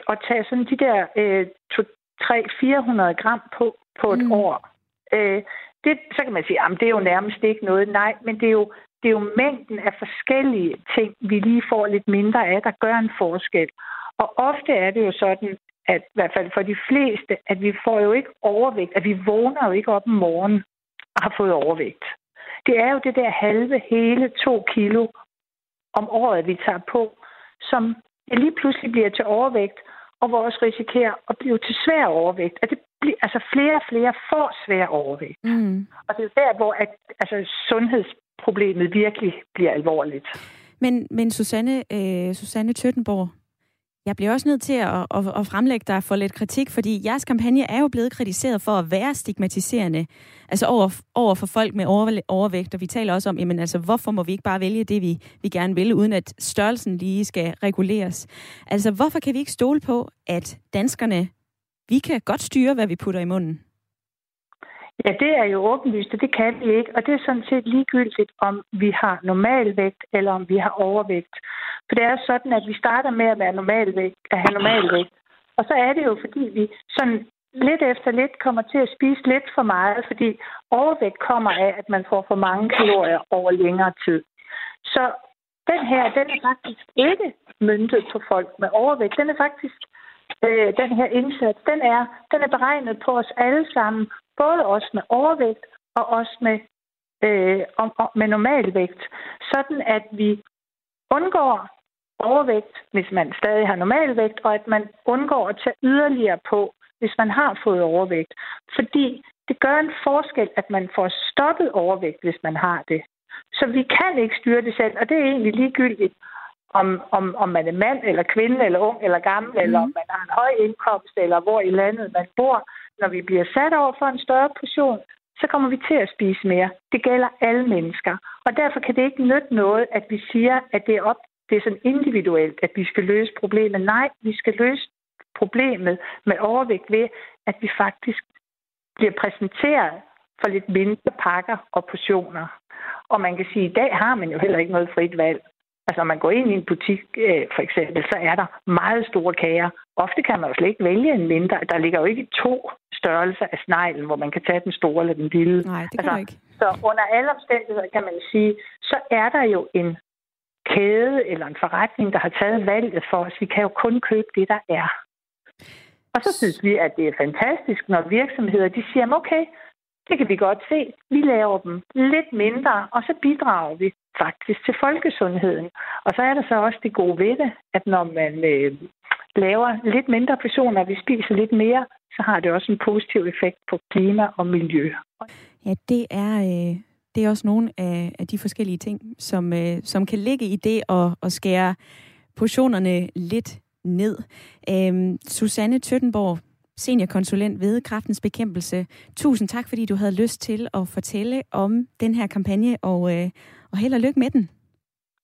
J: at tage sådan de der øh, 300-400 gram på, på et mm. år. Øh, det, så kan man sige, at det er jo nærmest ikke noget. Nej, men det er, jo, det er jo mængden af forskellige ting, vi lige får lidt mindre af, der gør en forskel. Og ofte er det jo sådan, at i hvert fald for de fleste, at vi får jo ikke overvægt, at vi vågner jo ikke op om morgenen og har fået overvægt. Det er jo det der halve, hele to kilo om året, vi tager på, som lige pludselig bliver til overvægt, og hvor også risikerer at blive til svær overvægt. At det bliver, altså flere og flere får svær overvægt. Mm. Og det er der, hvor at, altså, sundhedsproblemet virkelig bliver alvorligt.
A: Men, men Susanne, øh, Susanne Tøttenborg, jeg bliver også nødt til at, at, at fremlægge dig for lidt kritik, fordi jeres kampagne er jo blevet kritiseret for at være stigmatiserende, altså over, over for folk med over, overvægt, og vi taler også om, jamen altså, hvorfor må vi ikke bare vælge det, vi, vi gerne vil, uden at størrelsen lige skal reguleres? Altså, hvorfor kan vi ikke stole på, at danskerne, vi kan godt styre, hvad vi putter i munden?
J: Ja, det er jo åbenlyst, og det kan vi ikke. Og det er sådan set ligegyldigt, om vi har normalvægt eller om vi har overvægt. For det er sådan, at vi starter med at være normalvægt, at have normalvægt. Og så er det jo, fordi vi sådan lidt efter lidt kommer til at spise lidt for meget, fordi overvægt kommer af, at man får for mange kalorier over længere tid. Så den her, den er faktisk ikke myndet på folk med overvægt. Den er faktisk, øh, den her indsats, den er, den er beregnet på os alle sammen, både os med overvægt og os med, øh, med normalvægt, sådan at vi undgår overvægt, hvis man stadig har normalvægt, og at man undgår at tage yderligere på, hvis man har fået overvægt. Fordi det gør en forskel, at man får stoppet overvægt, hvis man har det. Så vi kan ikke styre det selv, og det er egentlig ligegyldigt, om, om, om man er mand eller kvinde eller ung eller gammel, mm. eller om man har en høj indkomst, eller hvor i landet man bor. Når vi bliver sat over for en større portion, så kommer vi til at spise mere. Det gælder alle mennesker. Og derfor kan det ikke nytte noget, at vi siger, at det er op det er sådan individuelt, at vi skal løse problemet. Nej, vi skal løse problemet med overvægt ved, at vi faktisk bliver præsenteret for lidt mindre pakker og portioner. Og man kan sige, at i dag har man jo heller ikke noget frit valg. Altså, når man går ind i en butik, øh, for eksempel, så er der meget store kager. Ofte kan man jo slet ikke vælge en mindre. Der ligger jo ikke to størrelser af sneglen, hvor man kan tage den store eller den lille.
A: Nej, det kan altså, ikke.
J: Så under alle omstændigheder kan man sige, så er der jo en kæde eller en forretning, der har taget valget for os. Vi kan jo kun købe det, der er. Og så synes vi, at det er fantastisk, når virksomheder de siger, okay, det kan vi godt se. Vi laver dem lidt mindre, og så bidrager vi faktisk til folkesundheden. Og så er der så også det gode ved det, at når man øh, laver lidt mindre portioner, og vi spiser lidt mere, så har det også en positiv effekt på klima og miljø.
A: Ja, det er øh, det er også nogle af, af de forskellige ting, som, øh, som kan ligge i det at, at skære portionerne lidt ned. Øhm, Susanne Tøttenborg, seniorkonsulent ved Kraftens Bekæmpelse. Tusind tak, fordi du havde lyst til at fortælle om den her kampagne, og, øh, og held og lykke med den.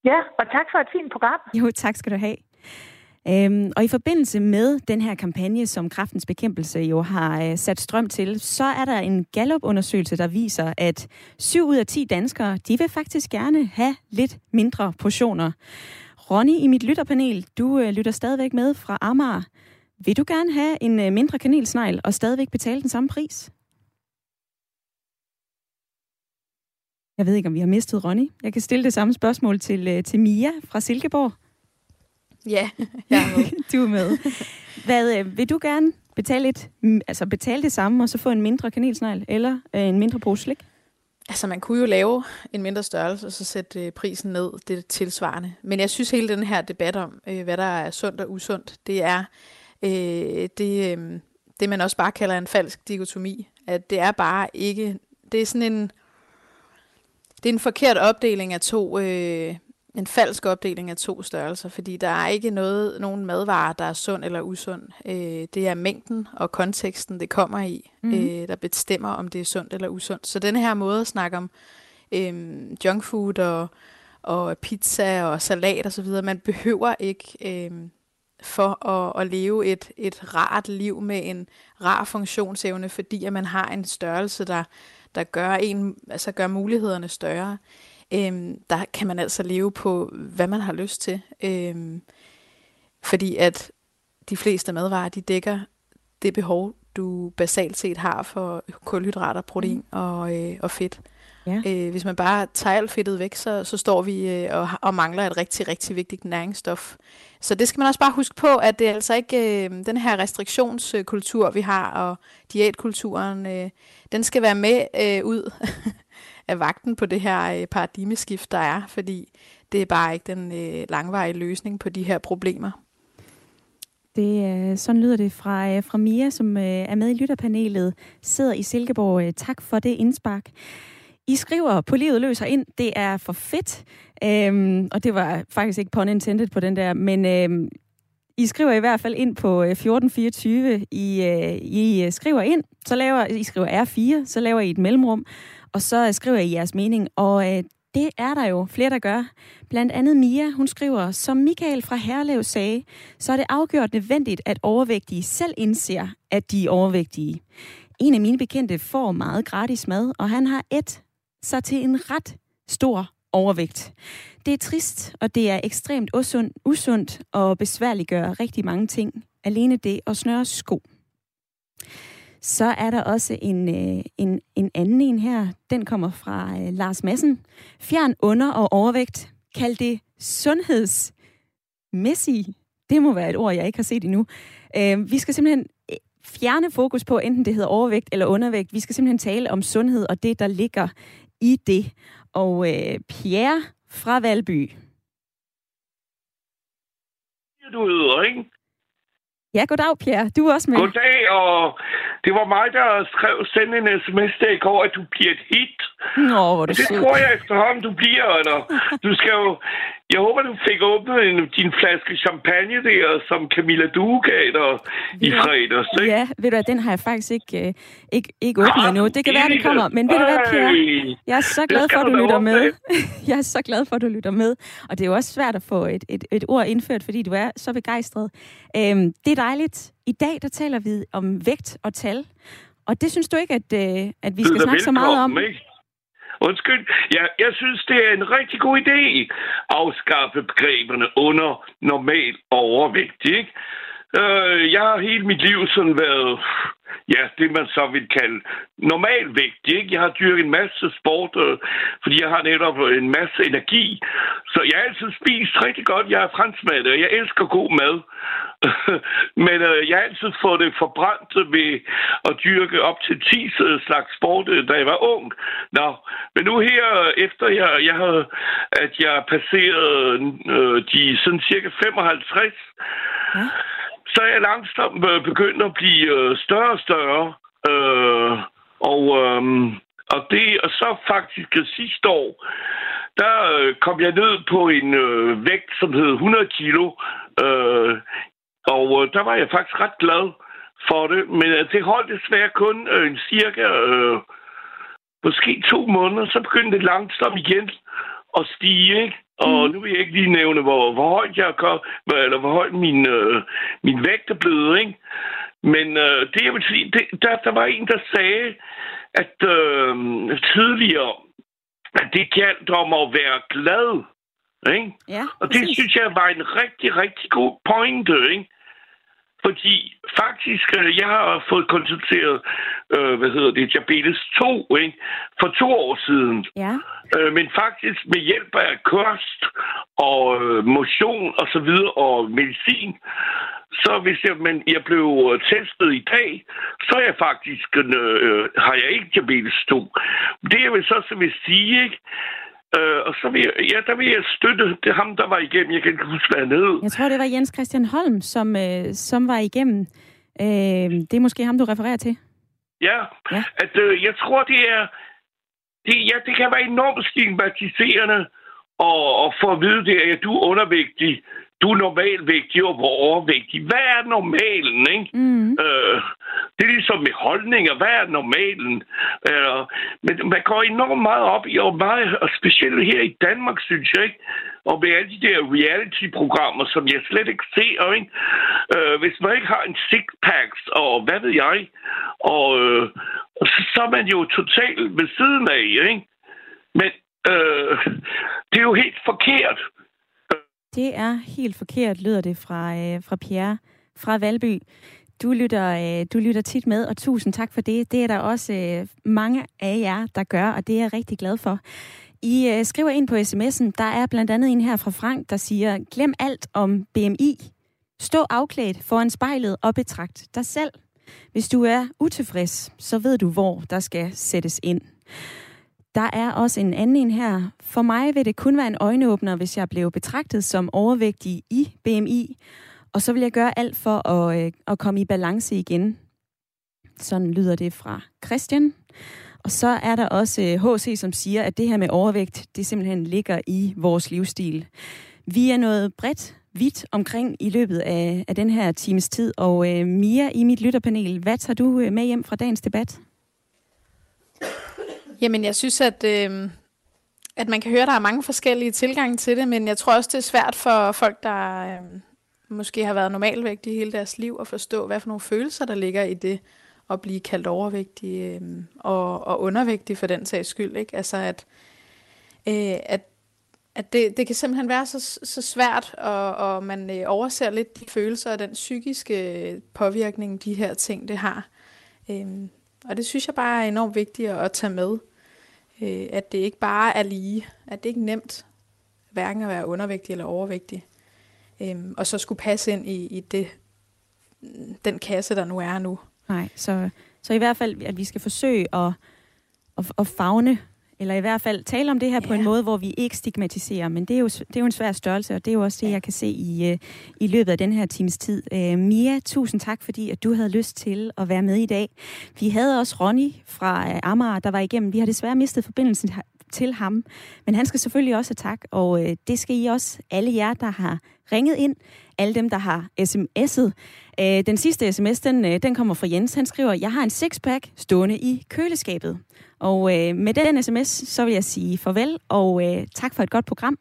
J: Ja, og tak for et fint program.
A: Jo, tak skal du have. Øhm, og i forbindelse med den her kampagne, som Kraftens Bekæmpelse jo har øh, sat strøm til, så er der en Gallup-undersøgelse, der viser, at 7 ud af 10 danskere, de vil faktisk gerne have lidt mindre portioner. Ronny, i mit lytterpanel, du øh, lytter stadigvæk med fra Amager. Vil du gerne have en øh, mindre kanelsnegl og stadigvæk betale den samme pris? Jeg ved ikke, om vi har mistet Ronny. Jeg kan stille det samme spørgsmål til, øh, til Mia fra Silkeborg.
D: Ja, jeg er med.
A: du er med. Hvad, øh, vil du gerne betale, et, altså betale det samme, og så få en mindre kanelsnegl, eller øh, en mindre pose slik?
D: Altså, man kunne jo lave en mindre størrelse, og så sætte øh, prisen ned, det er tilsvarende. Men jeg synes, hele den her debat om, øh, hvad der er sundt og usundt, det er øh, det, øh, det, man også bare kalder en falsk dikotomi. At det er bare ikke... Det er sådan en... Det er en forkert opdeling af to, øh, en falsk opdeling af to størrelser, fordi der er ikke noget, nogen madvarer, der er sund eller usund. Øh, det er mængden og konteksten, det kommer i, mm. øh, der bestemmer, om det er sundt eller usundt. Så den her måde at snakke om øh, junkfood og, og pizza og salat osv., man behøver ikke... Øh, for at, at leve et, et rart liv med en rar funktionsevne, fordi at man har en størrelse, der, der gør, en, altså gør mulighederne større øhm, der kan man altså leve på, hvad man har lyst til. Øhm, fordi at de fleste madvarer, de dækker det behov, du basalt set har for kulhydrater, protein mm. og, øh, og fedt. Ja. Øh, hvis man bare tager alt fedtet væk, så, så står vi øh, og, og mangler et rigtig, rigtig vigtigt næringsstof. Så det skal man også bare huske på, at det er altså ikke øh, den her restriktionskultur, vi har, og diætkulturen, øh, den skal være med øh, ud af vagten på det her øh, paradigmeskift, der er, fordi det er bare ikke den øh, langvarige løsning på de her problemer.
A: Det, øh, sådan lyder det fra, øh, fra Mia, som øh, er med i lytterpanelet, sidder i Silkeborg. Tak for det indspark. I skriver på livet løser ind, det er for fedt. Øhm, og det var faktisk ikke pun intended på den der, men øhm, I skriver i hvert fald ind på 1424. I, øh, I skriver ind, så laver I skriver R4, så laver I et mellemrum, og så øh, skriver I jeres mening. Og øh, det er der jo flere, der gør. Blandt andet Mia, hun skriver, som Michael fra Herlev sagde, så er det afgjort nødvendigt, at overvægtige selv indser, at de er overvægtige. En af mine bekendte får meget gratis mad, og han har et sig til en ret stor overvægt. Det er trist, og det er ekstremt usundt, usundt og besværliggør rigtig mange ting. Alene det at snøre sko. Så er der også en, øh, en, en anden en her. Den kommer fra uh, Lars Madsen. Fjern under- og overvægt. Kald det sundhedsmæssigt. Det må være et ord, jeg ikke har set endnu. Uh, vi skal simpelthen fjerne fokus på, enten det hedder overvægt eller undervægt. Vi skal simpelthen tale om sundhed og det, der ligger i det. Og uh, Pierre fra Valby.
K: Du hedder, ikke?
A: Ja, goddag, Pierre. Du er også med.
K: Goddag, og det var mig, der skrev sende en sms der i går, at du bliver et hit.
A: Nå, hvor
K: Det
A: sød.
K: tror jeg efterhånden, du bliver, eller du skal jo... Jeg håber, du fik åbnet en, din flaske champagne der, som Camilla Due gav dig i fredags, ikke?
A: Ja, ved du hvad, den har jeg faktisk ikke, øh, ikke, ikke åbnet endnu. Det kan være, det kommer. Men ved du hvad, Pierre?
K: Ej,
A: Jeg er så glad for, at
K: du
A: lytter med. Jeg er så glad for, at du lytter med. Og det er jo også svært at få et, et, et ord indført, fordi du er så begejstret. Øhm, det er dejligt. I dag, der taler vi om vægt og tal. Og det synes du ikke, at, øh, at vi skal snakke så meget om?
K: Ikke? Undskyld. Ja, jeg synes, det er en rigtig god idé afskaffe begreberne under normal overvægt, ikke? Øh, jeg har hele mit liv sådan været, ja, det man så vil kalde normalvægt, ikke? Jeg har dyrket en masse sport, øh, fordi jeg har netop øh, en masse energi. Så jeg har altid spist rigtig godt. Jeg er franskmad, og jeg elsker god mad. Men øh, jeg har altid fået det forbrændt ved at dyrke op til 10 øh, slags sport, øh, da jeg var ung. Nå, men nu her, øh, efter jeg, jeg havde, at jeg passerede øh, de sådan cirka 55,
A: Ja
K: så er jeg langsomt øh, begyndt at blive øh, større og større. Øh, og, øh, og det og så faktisk øh, sidste år, der øh, kom jeg ned på en øh, vægt, som hed 100 kilo. Øh, og øh, der var jeg faktisk ret glad for det. Men øh, det holdt desværre kun øh, en cirka, øh, måske to måneder. Så begyndte det langsomt igen at stige, ikke? Og nu vil jeg ikke lige nævne, hvor, hvor højt jeg kom, eller hvor højt min, øh, min vægt er blevet, ikke? Men øh, det, jeg vil sige, det, der, der var en, der sagde, at øh, tidligere, at det galt om at være glad, ikke?
A: Ja,
K: Og det
A: præcis.
K: synes jeg var en rigtig, rigtig god pointe, ikke? Fordi faktisk, øh, jeg har fået konstateret, øh, hvad hedder det, diabetes 2, ikke? For to år siden.
A: Ja.
K: Øh, men faktisk med hjælp af kost og øh, motion og så videre og medicin, så hvis jeg, men jeg blev øh, testet i dag, så er jeg faktisk, øh, har jeg ikke diabetes 2. Det vil så, så vil sige, ikke? Øh, og så vil jeg, ja, der vil jeg støtte det ham, der var igennem. Jeg kan ikke huske, hvad han hed.
A: Jeg tror, det var Jens Christian Holm, som, øh, som var igennem. Øh, det er måske ham, du refererer til.
K: Ja,
A: Ja.
K: at øh, jeg tror, det er... Det, ja, det kan være enormt stigmatiserende at, at få at vide det, at du er undervægtig, du er normalvægtig og hvor overvægtig. Hvad er normalen, ikke?
A: Mm.
K: Øh, det er ligesom med holdninger. Hvad er normalen? Øh, men man går enormt meget op i, og, meget, og specielt her i Danmark, synes jeg, ikke? Og med alle de der reality-programmer, som jeg slet ikke ser, ikke? Øh, hvis man ikke har en six-packs, og hvad ved jeg, og, øh, så, så er man jo totalt ved siden af, ikke? Men øh, det er jo helt forkert.
A: Det er helt forkert, lyder det fra, øh, fra Pierre fra Valby. Du lytter, øh, du lytter tit med, og tusind tak for det. Det er der også øh, mange af jer, der gør, og det er jeg rigtig glad for. I øh, skriver ind på sms'en, der er blandt andet en her fra Frank, der siger, glem alt om BMI. Stå afklædt foran spejlet og betragt dig selv. Hvis du er utilfreds, så ved du, hvor der skal sættes ind. Der er også en anden en her. For mig vil det kun være en øjenåbner, hvis jeg blev betragtet som overvægtig i BMI, og så vil jeg gøre alt for at, øh, at komme i balance igen. Sådan lyder det fra Christian. Og så er der også øh, HC, som siger, at det her med overvægt, det simpelthen ligger i vores livsstil. Vi er noget bredt vidt omkring i løbet af, af den her times tid. Og øh, Mia i mit lytterpanel, hvad tager du øh, med hjem fra dagens debat?
D: Jamen, jeg synes, at, øh, at man kan høre, at der er mange forskellige tilgange til det, men jeg tror også, det er svært for folk, der øh, måske har været normalvægtige hele deres liv, at forstå, hvad for nogle følelser, der ligger i det at blive kaldt overvægtig øh, og, og undervægtig for den sags skyld. Ikke? Altså, at, øh, at at det, det kan simpelthen være så, så svært, og, og man øh, overser lidt de følelser og den psykiske øh, påvirkning, de her ting, det har. Øhm, og det synes jeg bare er enormt vigtigt at tage med. Øh, at det ikke bare er lige. At det ikke er nemt hverken at være undervægtig eller overvægtig. øh, og så skulle passe ind i, i det, den kasse, der nu er nu.
A: Nej, så, så i hvert fald, at vi skal forsøge at, at, at fagne eller i hvert fald tale om det her ja. på en måde, hvor vi ikke stigmatiserer. Men det er, jo, det er jo en svær størrelse, og det er jo også det, jeg kan se i, uh, i løbet af den her times tid. Uh, Mia, tusind tak, fordi at du havde lyst til at være med i dag. Vi havde også Ronny fra uh, Amager, der var igennem. Vi har desværre mistet forbindelsen til ham, men han skal selvfølgelig også have tak, og uh, det skal I også, alle jer, der har ringet ind, alle dem, der har sms'et. Uh, den sidste sms, den, uh, den kommer fra Jens. Han skriver, jeg har en sixpack stående i køleskabet. Og øh, med den sms, så vil jeg sige farvel, og øh, tak for et godt program.